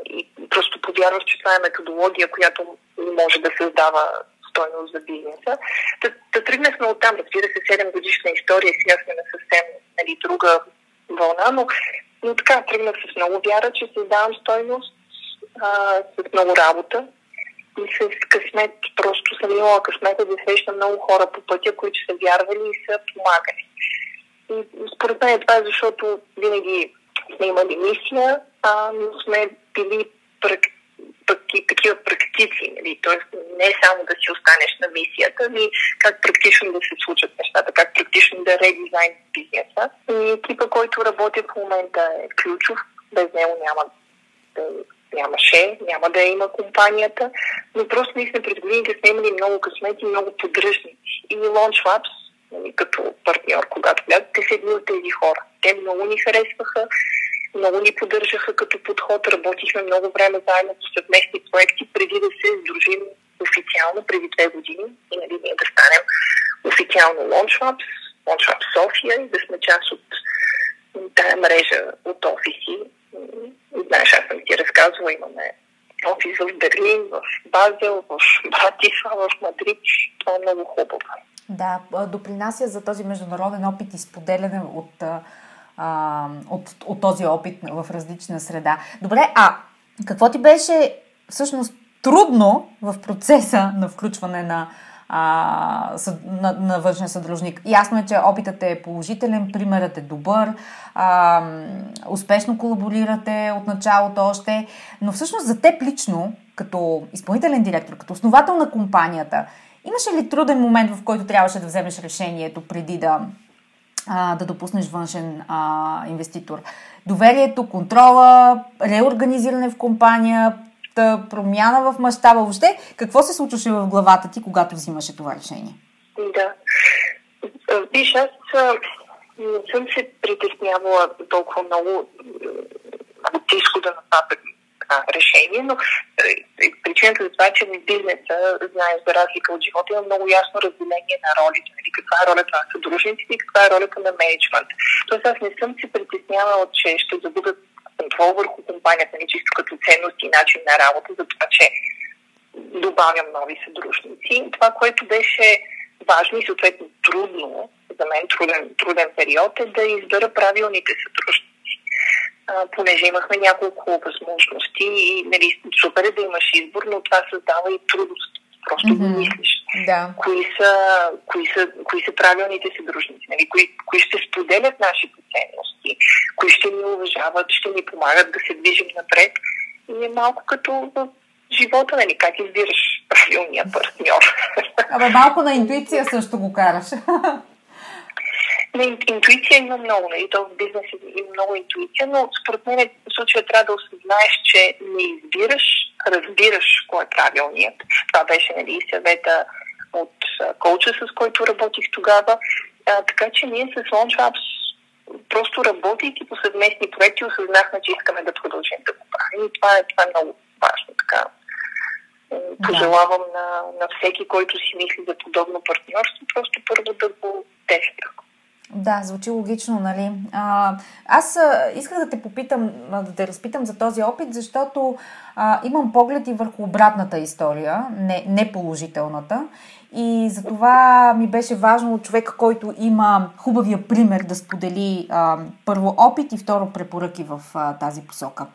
и просто повярвах, че това е методология, която може да създава стойност за бизнеса. Да, да тръгнахме от там, разбира се, 7 годишна история, сега сме на съвсем нали, друга вълна, но, но така тръгнах с много вяра, че създавам стойност а, с много работа и с късмет. Просто съм имала късмета да срещам много хора по пътя, които са вярвали и са помагали. И според мен това е защото винаги сме имали мисия, а, но сме били практици такива практици. Нали? Тоест не само да си останеш на мисията, ами как практично да се случат нещата, как практично да редизайн бизнеса. И екипа, който работи в момента е ключов. Без него няма да нямаше, няма да има компанията, но просто сме пред годините сме имали много късмети, много поддръжници. И Launch Labs, нали, като партньор, когато влязат, те са едни от тези хора. Те много ни харесваха, много ни поддържаха като подход, работихме много време заедно по съвместни проекти, преди да се сдружим официално преди две години и нали, ние да станем официално LaunchLabs, LaunchLabs София и да сме част от тая мрежа от офиси. Знаеш, аз съм ти разказвала, имаме офис в Берлин, в Базел, в Братислава, в Мадрид. Това е много хубаво. Да, допринася за този международен опит и споделяне от от, от този опит в различна среда. Добре, а какво ти беше всъщност трудно в процеса на включване на, а, на, на външен съдружник? Ясно е, че опитът е положителен, примерът е добър, а, успешно колаборирате от началото още, но всъщност за теб лично, като изпълнителен директор, като основател на компанията, имаше ли труден момент, в който трябваше да вземеш решението преди да а, да допуснеш външен а, инвеститор. Доверието, контрола, реорганизиране в компания, промяна в мащаба. Въобще, какво се случваше в главата ти, когато взимаше това решение? Да. Виж, аз не съм се притеснявала толкова много от изхода на това решение, но причината за това е, че в бизнеса, знаеш, за разлика от живота, има много ясно разделение на ролите. Нали? Каква е ролята на съдружниците и каква е ролята на менеджмент. Тоест аз не съм се притеснявала, че ще загубя контрол върху компанията, чисто като ценност и начин на работа, за това, че добавям нови съдружници. Това, което беше важно и съответно трудно, за мен труден, труден период е да избера правилните съдружници понеже имахме няколко възможности и нали, супер е да имаш избор, но това създава и трудност. Просто mm-hmm. го мислиш. Да. Кои, са, кои, са, кои са правилните си дружници, нали? кои, кои ще споделят нашите ценности, кои ще ни уважават, ще ни помагат да се движим напред. И е малко като в живота, нали, как избираш правилния партньор. Абе, малко на интуиция също го караш. На интуиция има много, нали? То в бизнеса има много интуиция, но според мен в случая трябва да осъзнаеш, че не избираш, разбираш кой е правилният. Това беше нали, съвета от коуча, с който работих тогава. А, така че ние с LaunchLabs просто работейки по съвместни проекти, осъзнахме, че искаме да продължим да го правим. И това е, това е много важно. Така. Пожелавам да. на, на всеки, който си мисли за подобно партньорство, просто първо да го тества. Да, звучи логично, нали? А, аз а, исках да те попитам, да те разпитам за този опит, защото а, имам поглед и върху обратната история, не, не положителната. И за това ми беше важно от човека, който има хубавия пример да сподели а, първо опит и второ препоръки в а, тази посока.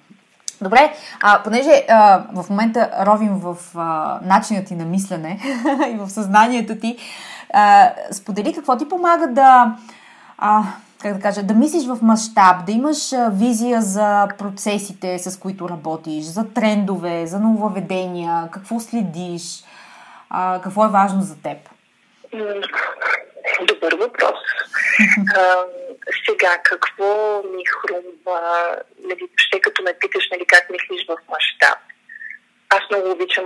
Добре, а, понеже а, в момента ровим в а, начинът ти на мислене и в съзнанието ти, а, сподели какво ти помага да а, как да кажа, да мислиш в мащаб, да имаш визия за процесите, с които работиш, за трендове, за нововведения, какво следиш, а, какво е важно за теб? Добър въпрос. а, сега, какво ми хрумва, нали, ще като ме питаш нали, как мислиш в мащаб. Аз много обичам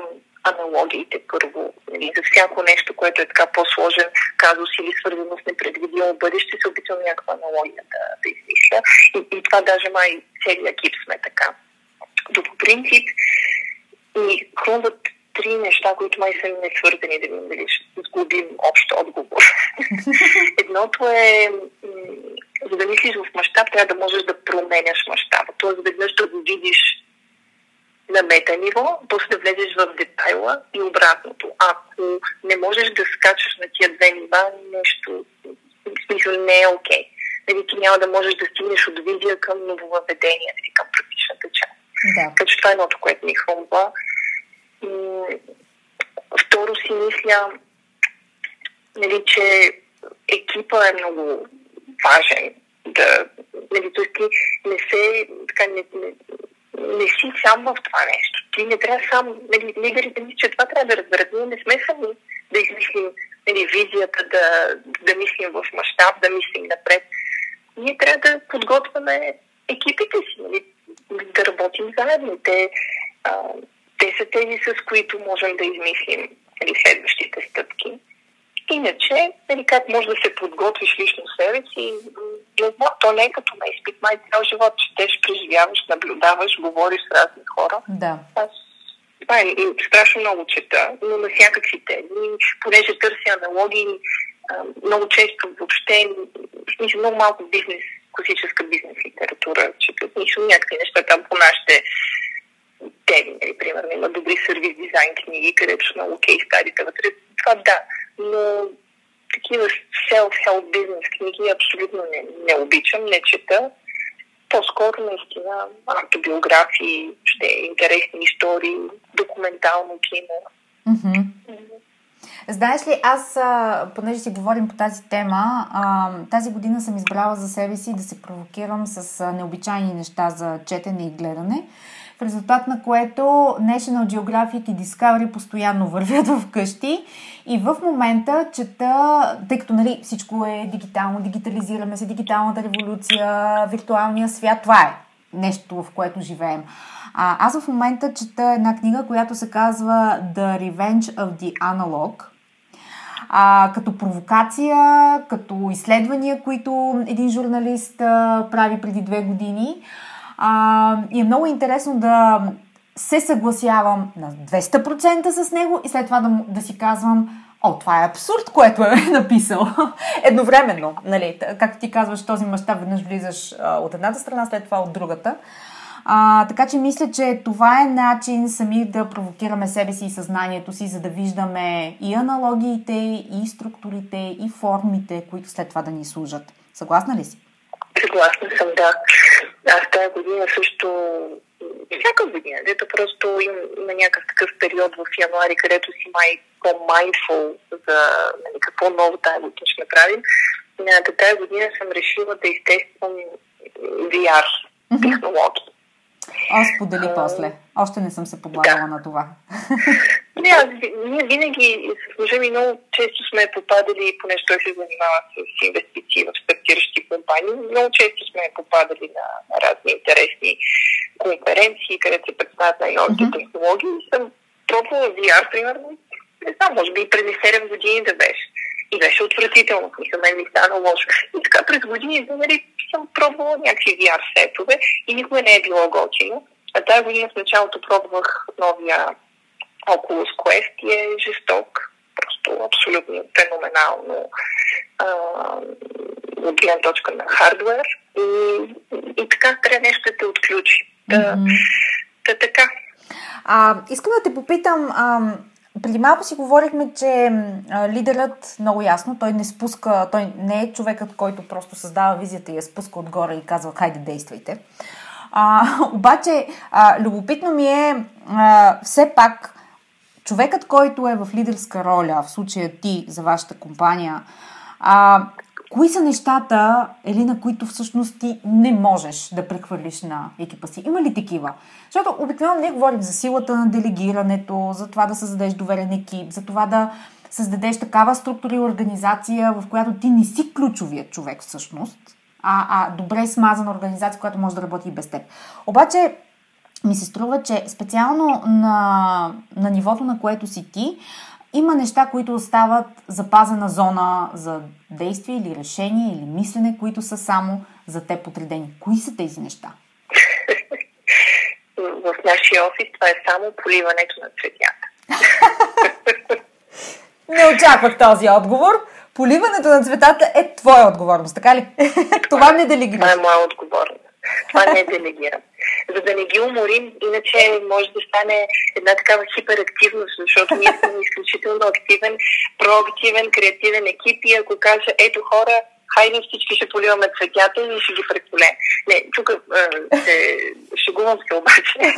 аналогиите първо. Нали, за всяко нещо, което е така по-сложен казус или свързано с непредвидимо бъдеще, се опитвам някаква аналогия да, да измисля. И, и това даже май целият екип сме така. До по принцип ни хрумват три неща, които май са не свързани, да видим дали сгубим общ отговор. Едното е, за да мислиш в мащаб, трябва да можеш да променяш мащаба. Тоест, веднъж да го видиш на мета ниво, после да влезеш в детайла и обратното. Ако не можеш да скачаш на тия две нива, нещо в смисъл не е окей. Okay. Нали, ти няма да можеш да стигнеш от визия към нововъведение, нали, към практичната част. Да. Така че това е едното, което ми хрумва. Второ си мисля, нали, че екипа е много важен. Да, нали, т.е. ти не се, така, не, не, не си сам в това нещо. Ти не трябва сам, нали, лидерите ми, че това трябва да разберат. Ние не сме сами да измислим нали, визията, да, да мислим в мащаб, да мислим напред. Ние трябва да подготвяме екипите си, нали, да работим заедно. Те, а, те са тези, с които можем да измислим нали, следващите стъпки. Иначе, нали, как може да се подготвиш лично себе си, знам, то не е като на изпит, май цял живот четеш, преживяваш, наблюдаваш, говориш с разни хора. Да. Аз това е, страшно много чета, но на всякакви теми, понеже търся аналогии, много често въобще, смисъл много малко бизнес, класическа бизнес литература, чета, нищо някакви неща там по нашите теми, нали, примерно има добри сервис дизайн книги, където са много кейс стадите вътре. Това да, но такива self-help бизнес книги абсолютно не, не обичам, не чета. По-скоро наистина автобиографии, ще интересни истории, документално кино. Mm-hmm. Знаеш ли, аз, понеже си говорим по тази тема, тази година съм избрала за себе си да се провокирам с необичайни неща за четене и гледане в резултат на което National Geographic и Discovery постоянно вървят в къщи и в момента чета, тъй като нали, всичко е дигитално, дигитализираме се, дигиталната революция, виртуалния свят, това е нещо, в което живеем. А, аз в момента чета една книга, която се казва The Revenge of the Analog, а, като провокация, като изследвания, които един журналист а, прави преди две години. А, и е много интересно да се съгласявам на 200% с него и след това да, да си казвам, о, това е абсурд, което е написал. Едновременно, нали? Както ти казваш, този мащаб веднъж влизаш а, от едната страна, след това от другата. А, така че мисля, че това е начин сами да провокираме себе си и съзнанието си, за да виждаме и аналогиите, и структурите, и формите, които след това да ни служат. Съгласна ли си? Съгласна съм, да. Аз тази година също всяка година, дето просто има някакъв такъв период в януари, където си май по-майнфул за нали, какво ново тази година ще направим. Тази година съм решила да изтествам VR технологии. Аз подели а, после. Още не съм се подлагала да. на това. Не, аз, ние винаги с мъжа ми много често сме попадали, понеже той се занимава с инвестиции в стартиращи компании, много често сме попадали на, на разни интересни конференции, където се представят най-новите mm-hmm. технологии. И съм пробвала VR, примерно, не знам, може би преди 7 години да беше. И беше отвратително, мисля, мен ми стана лошо. И така през години, нали, съм пробвала някакви VR сетове и никога не е било готино. А тази година в началото пробвах новия Oculus Quest и е жесток. Просто абсолютно феноменално а, от гледна точка на хардвер. И, и така трябва нещо да те отключи. Да, mm-hmm. да така. А, искам да те попитам, а, преди малко си говорихме, че лидерът много ясно, той не спуска, той не е човекът, който просто създава визията и я спуска отгоре и казва, хайде действайте. А, обаче, а, любопитно ми е а, все пак човекът, който е в лидерска роля, в случая ти за вашата компания, а, кои са нещата, или на които всъщност ти не можеш да прехвърлиш на екипа си? Има ли такива? Защото обикновено ние говорим за силата на делегирането, за това да създадеш доверен екип, за това да създадеш такава структура и организация, в която ти не си ключовият човек всъщност, а, а добре смазана организация, която може да работи и без теб. Обаче, ми се струва, че специално на, на нивото, на което си ти, има неща, които остават запазена зона за действие или решение или мислене, които са само за те подредени. Кои са тези неща? В нашия офис това е само поливането на цветята. Не очаквах този отговор. Поливането на цветата е твоя отговорност, така ли? това не делегираш. Това е моя отговорност. Това не делегирам. За да не ги уморим, иначе може да стане една такава хиперактивност, защото ние сме изключително активен, проактивен, креативен екип и ако кажа, ето хора, хайде всички ще поливаме цветята и ще ги преколе. Не, тук се шегувам се обаче.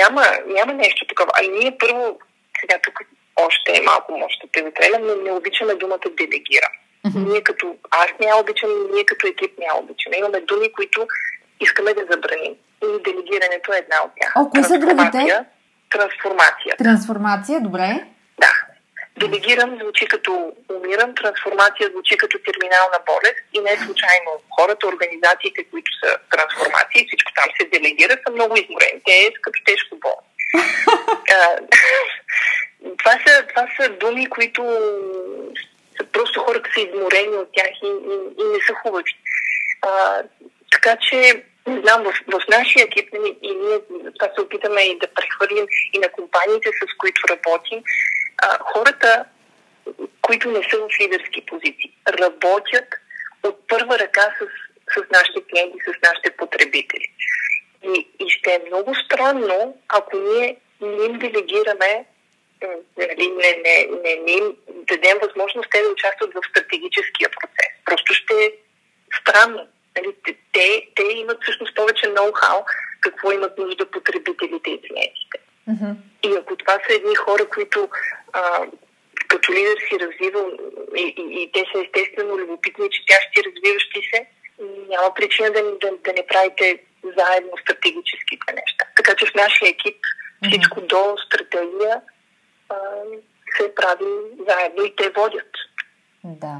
няма, няма нещо такова. А ние първо, сега тук още малко може да те но не обичаме думата делегира. Mm-hmm. Ние като аз не я обичам, ние като екип не я обичаме. Имаме думи, които искаме да забраним. И делегирането е една от тях. О, кои са другите? Трансформация. Трансформация, добре. Да. Делегирам звучи като умирам, трансформация звучи като терминална болест и не е случайно. Хората, организациите, които са трансформации, всичко там се делегира, са много изморени. Те е като тежко болни. това, са, това са думи, които са просто хората са изморени от тях и, и, и не са хубави. А, така че, не знам, в, в нашия екип нали, и ние това се опитаме и да прехвърлим и на компаниите, с които работим, а, хората, които не са в лидерски позиции, работят от първа ръка с, с нашите клиенти, с нашите потребители. И, и ще е много странно, ако ние не им делегираме нали, не, не, не, не им дадем възможност те да участват в стратегическия процес. Просто ще е странно. Нали, те, те имат всъщност повече ноу-хау какво имат нужда потребителите и клиентите. Mm-hmm. И ако това са едни хора, които а, като лидер си развивал и, и, и те са естествено любопитни, четящи, развиващи се, няма причина да, да, да не правите заедно стратегическите неща. Така че в нашия екип всичко mm-hmm. до стратегия а, се прави заедно и те водят. Да.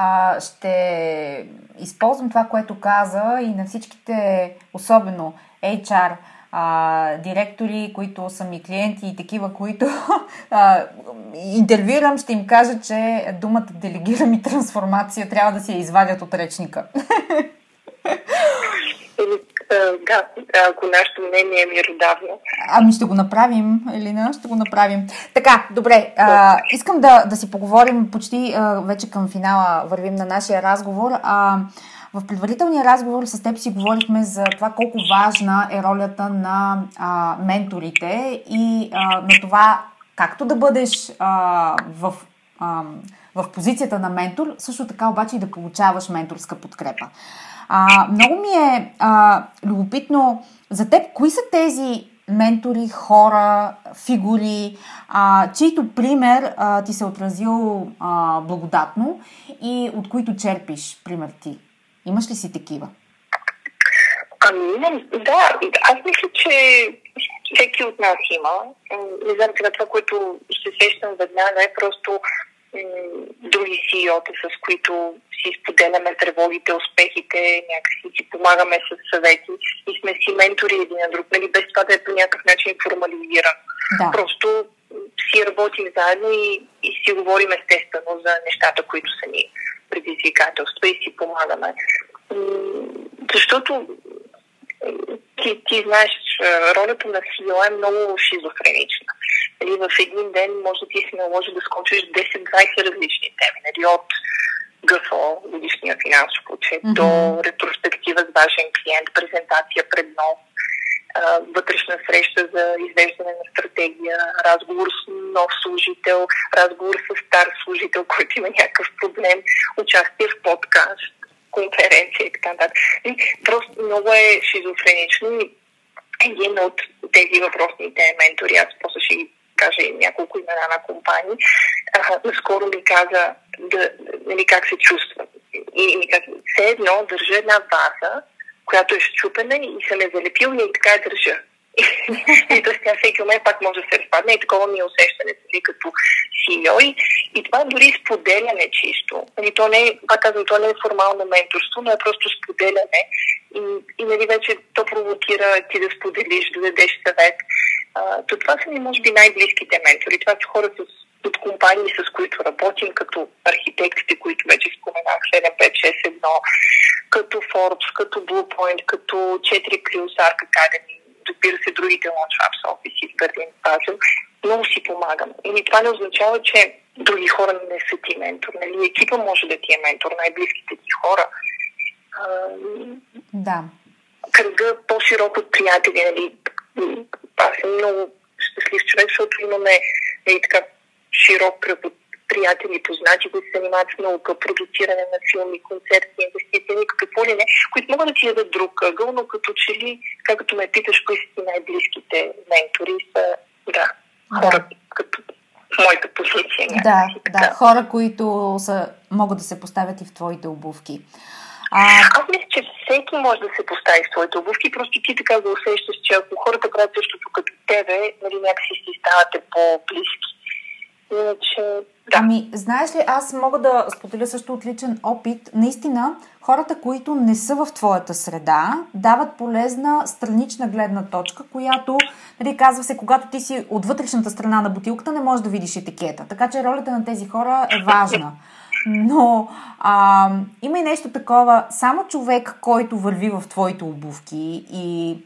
А, ще използвам това, което каза и на всичките, особено HR, а, директори, които са ми клиенти и такива, които а, интервюирам, ще им кажа, че думата делегирам и трансформация трябва да си я извадят от речника. да, ако нашето мнение е миродавно. Ами ще го направим, Елина, ще го направим. Така, добре, а, искам да, да си поговорим почти а, вече към финала, вървим на нашия разговор. А, в предварителния разговор с теб си говорихме за това колко важна е ролята на а, менторите и а, на това както да бъдеш а, в, а, в позицията на ментор, също така обаче и да получаваш менторска подкрепа. А, много ми е а, любопитно за теб, кои са тези ментори, хора, фигури, а, чието пример а, ти се е отразил а, благодатно и от които черпиш пример ти? Имаш ли си такива? Ами, да, аз мисля, че всеки от нас има. Не знам сега това, което ще сещам веднага е просто други CEO-та, с които си споделяме тревогите, успехите, някакси си помагаме с съвети и сме си ментори един на друг, нали, без това да е по някакъв начин формализиран. Да. Просто си работим заедно и, и си говорим естествено за нещата, които са ни предизвикателства и си помагаме. Защото ти, ти знаеш, ролята на CEO е много шизофренична. Нали, в един ден може да ти се наложи да скочиш 10-20 различни теми. Нали, от ГФО, годишния финансов отчет, mm-hmm. до ретроспектива с важен клиент, презентация пред нов, вътрешна среща за извеждане на стратегия, разговор с нов служител, разговор с стар служител, който има някакъв проблем, участие в подкаст, конференция и така нататък. Просто много е шизофренично и един от тези въпросните ментори, аз после ще ги кажа и няколко имена на компании, наскоро ми каза да, нали, как се чувства. И ми все едно държа една ваза, която е щупена и съм е залепил и така я държа. и т.е. тя всеки момент пак може да се разпадне и такова ми е усещането ли, като CEO. И, и това дори споделяне чисто. Нали, то не е, пак казвам, то не е формално менторство, но е просто споделяне. И, и нали, вече то провокира ти да споделиш, да дадеш съвет. А, то това са ми, може би, най-близките ментори. Това са хора с от компании, с които работим, като архитектите, които вече споменах, 7561, като Forbes, като Bluepoint, като 4 Plus Arc Academy, разбира се, другите Launchlabs офиси в Берлин, Базел, много си помагам. И това не означава, че други хора не са ти ментор. Нали? Екипа може да ти е ментор, най-близките ти хора. да. Кръга по-широк от приятели. Нали? Аз съм много щастлив човек, защото имаме нали, така, широк кръг от приятели, познати, които се занимават с наука, продуциране на филми, концерти, инвестиции, какво ли не, които могат да ти дадат друг ъгъл, но като че ли, както ме питаш, кои са ти най-близките ментори, са, да, хора да. като моята позиция. Да, да, хора, които са, могат да се поставят и в твоите обувки. А... Аз мисля, че всеки може да се постави в твоите обувки, просто ти така го усещаш, че ако хората правят същото като тебе, нали, някакси си ставате по-близки. Иначе, да. Ами, знаеш ли, аз мога да споделя също отличен опит. Наистина, хората, които не са в твоята среда, дават полезна странична гледна точка, която, нали, казва се, когато ти си от вътрешната страна на бутилката, не можеш да видиш етикета. Така че ролята на тези хора е важна. Но а, има и нещо такова, само човек, който върви в твоите обувки и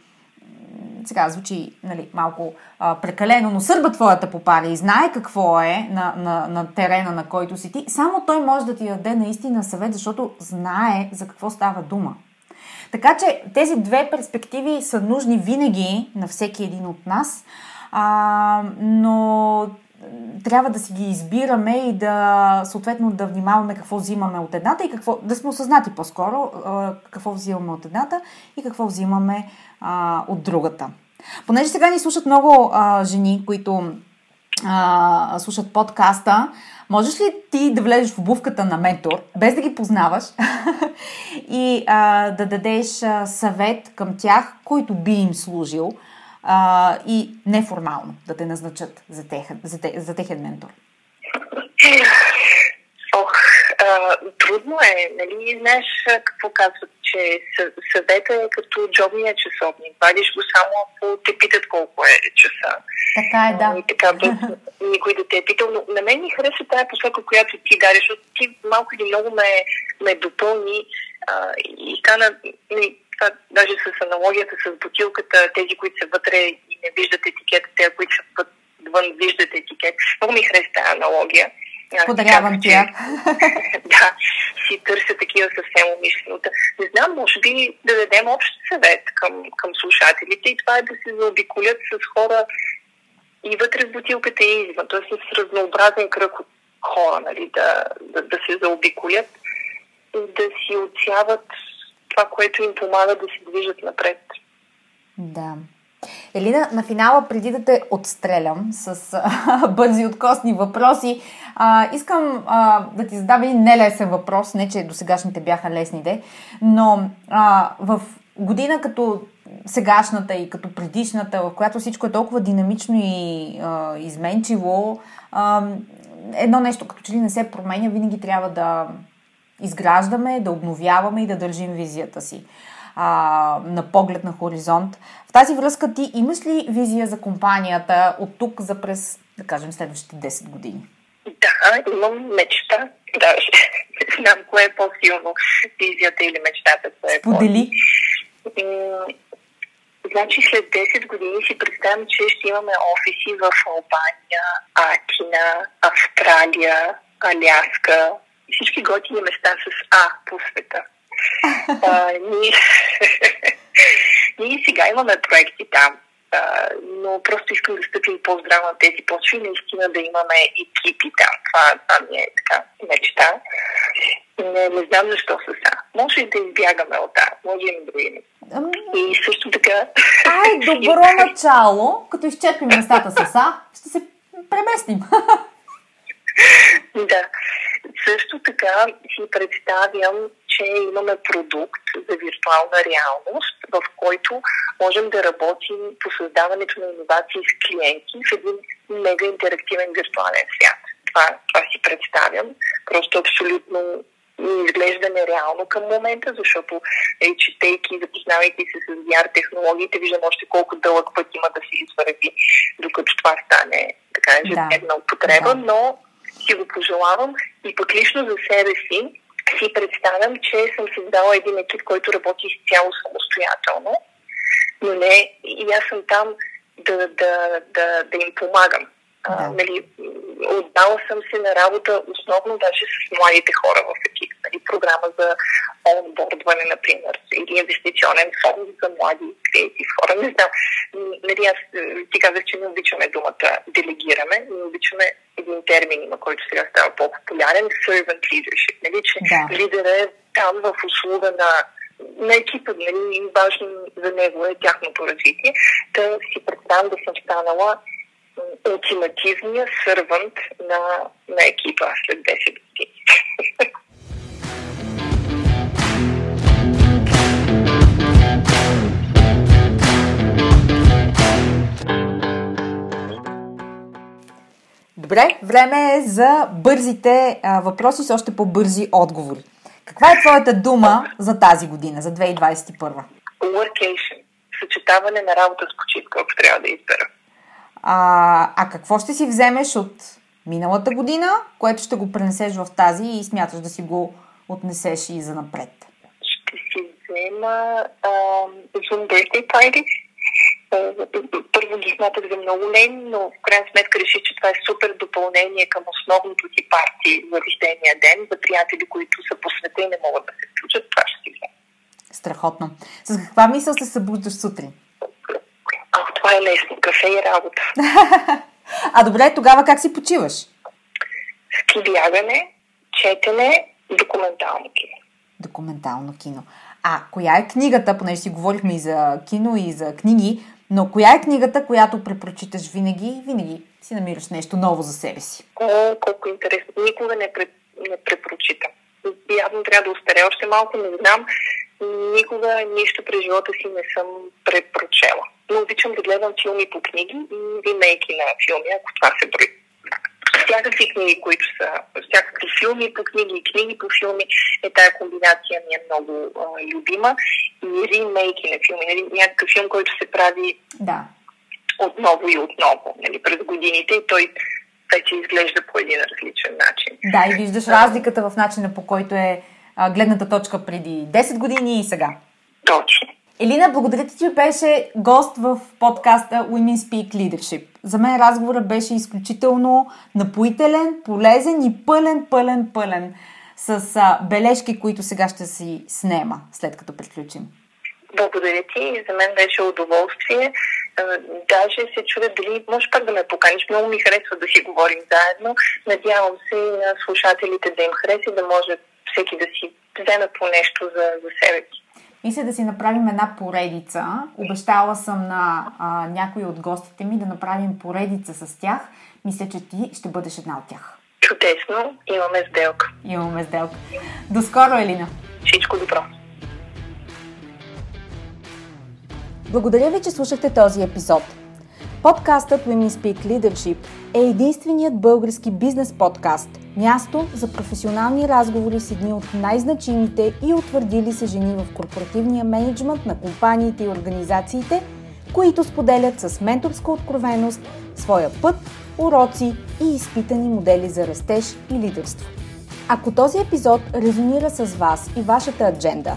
сега звучи нали, малко а, прекалено, но сърба твоята попали и знае какво е на, на, на терена, на който си ти, само той може да ти даде наистина съвет, защото знае за какво става дума. Така че тези две перспективи са нужни винаги на всеки един от нас, а, но трябва да си ги избираме и да съответно да внимаваме какво взимаме от едната и какво, да сме осъзнати по-скоро какво взимаме от едната и какво взимаме а, от другата. Понеже сега ни слушат много а, жени, които а, слушат подкаста, можеш ли ти да влезеш в обувката на ментор, без да ги познаваш и а, да дадеш а, съвет към тях, който би им служил а, и неформално да те назначат за, техен, за, те, за техен ментор? Ох, а, трудно е, нали? Знаеш какво казват, че съвета е като джобния часовник. Вадиш го само ако те питат колко е часа. Така е, да. И така, без никой да те е питал. Но на мен ми хареса тази посока, която ти дариш, защото ти малко или много ме, ме допълни а, и стана, нали, това, даже с аналогията с бутилката, тези, които са вътре и не виждат етикета, тези, които са вън виждат етикет. Много ми хареса тази аналогия. Подарявам ти да, си търся такива съвсем умишлено. Не знам, може би да дадем общ съвет към, към слушателите и това е да се заобиколят с хора и вътре в бутилката и извън. Тоест с разнообразен кръг от хора, нали, да, да, да се заобиколят и да си отсяват това, което им помага да се движат напред. Да. Елина, на финала, преди да те отстрелям с а, бързи откосни въпроси, а, искам а, да ти задам един нелесен въпрос, не че до сегашните бяха лесните, но а, в година като сегашната и като предишната, в която всичко е толкова динамично и а, изменчиво, а, едно нещо като че ли не се променя, винаги трябва да изграждаме, да обновяваме и да държим визията си а, на поглед на хоризонт. В тази връзка ти имаш ли визия за компанията от тук за през, да кажем, следващите 10 години? Да, имам мечта. Да, не знам кое е по-силно, визията или мечтата. Кое е Сподели. Значи след 10 години си представям, че ще имаме офиси в Албания, Атина, Австралия, Аляска, всички готини места с А по света. а, ние, ние сега имаме проекти там, а, но просто искам да стъпим по-здраво на тези почви, наистина да имаме екипи там. Това, това ми е така мечта. Не, не знам защо са са. Може и да избягаме от тази, може и други. Ами... И също така... Ай, добро начало, като изчерпим местата с А, ще се преместим. да. Също така си представям, че имаме продукт за виртуална реалност, в който можем да работим по създаването на иновации с клиенти в един мега интерактивен виртуален свят. Това, това си представям. Просто абсолютно изглежда нереално към момента, защото е, четейки, запознавайки се с VR технологиите, виждам още колко дълъг път има да се извърви, докато това стане така ежедневна да. употреба, да. но си го пожелавам и пък лично за себе си си представям, че съм създала един екип, който работи изцяло самостоятелно, но не и аз съм там да, да, да, да им помагам. А, нали, отдала съм се на работа основно даже с младите хора в екип. Нали, програма за онбордване, например, или инвестиционен фонд за млади креатив хора. Не знам. Нали, аз ти казах, че не обичаме думата делегираме, не обичаме един термин, на който сега става по-популярен, servant leadership. Нали, че да. лидера е там в услуга на на екипа, нали, важно за него е тяхното развитие. Да си представям да съм станала ултимативния сървант на, на екипа след 10 години. Добре, време е за бързите а, въпроси с още по-бързи отговори. Каква е твоята дума за тази година, за 2021? Workation. Съчетаване на работа с почивка, ако трябва да избера. А, а какво ще си вземеш от миналата година, което ще го пренесеш в тази и смяташ да си го отнесеш и за напред? Ще си взема Zoom Birthday Party. Първо ги смятах за много лен, но в крайна сметка реших, че това е супер допълнение към основното ти парти за рождения ден, за приятели, които са по света и не могат да се включат. Това ще си взема. Страхотно. С каква мисъл се събуждаш сутрин? А, това е лесно. Кафе и работа. а добре, тогава как си почиваш? Ски бягане, четене, документално кино. Документално кино. А коя е книгата, понеже си говорихме и за кино, и за книги, но коя е книгата, която препрочиташ винаги винаги си намираш нещо ново за себе си? О, колко интересно. Никога не, пре, не препрочитам. Явно трябва да устаря още малко, не знам. Никога нищо през живота си не съм препрочела но обичам да гледам филми по книги и ремейки на филми, ако това се брои. Всякакви книги, които са, всякакви филми по книги и книги по филми, е тая комбинация ми е много а, любима. И ремейки на филми, нали, някакъв филм, който се прави да. отново и отново нали, през годините и той вече изглежда по един различен начин. Да, и виждаш разликата в начина по който е гледната точка преди 10 години и сега. Точно. Елина, благодаря ти, че беше гост в подкаста Women Speak Leadership. За мен разговорът беше изключително напоителен, полезен и пълен, пълен, пълен с бележки, които сега ще си снема, след като приключим. Благодаря ти. За мен беше удоволствие. Даже се чудя дали можеш пак да ме поканиш. Много ми харесва да си говорим заедно. Надявам се и на слушателите да им хареса да може всеки да си вземе по нещо за, за себе си. Мисля да си направим една поредица. Обещала съм на а, някои от гостите ми да направим поредица с тях. Мисля, че ти ще бъдеш една от тях. Чудесно. Имаме сделка. Имаме сделка. До скоро, Елина. Всичко добро. Благодаря ви, че слушахте този епизод. Подкастът Women Speak Leadership е единственият български бизнес подкаст – Място за професионални разговори с едни от най-значимите и утвърдили се жени в корпоративния менеджмент на компаниите и организациите, които споделят с менторска откровеност своя път, уроци и изпитани модели за растеж и лидерство. Ако този епизод резонира с вас и вашата адженда,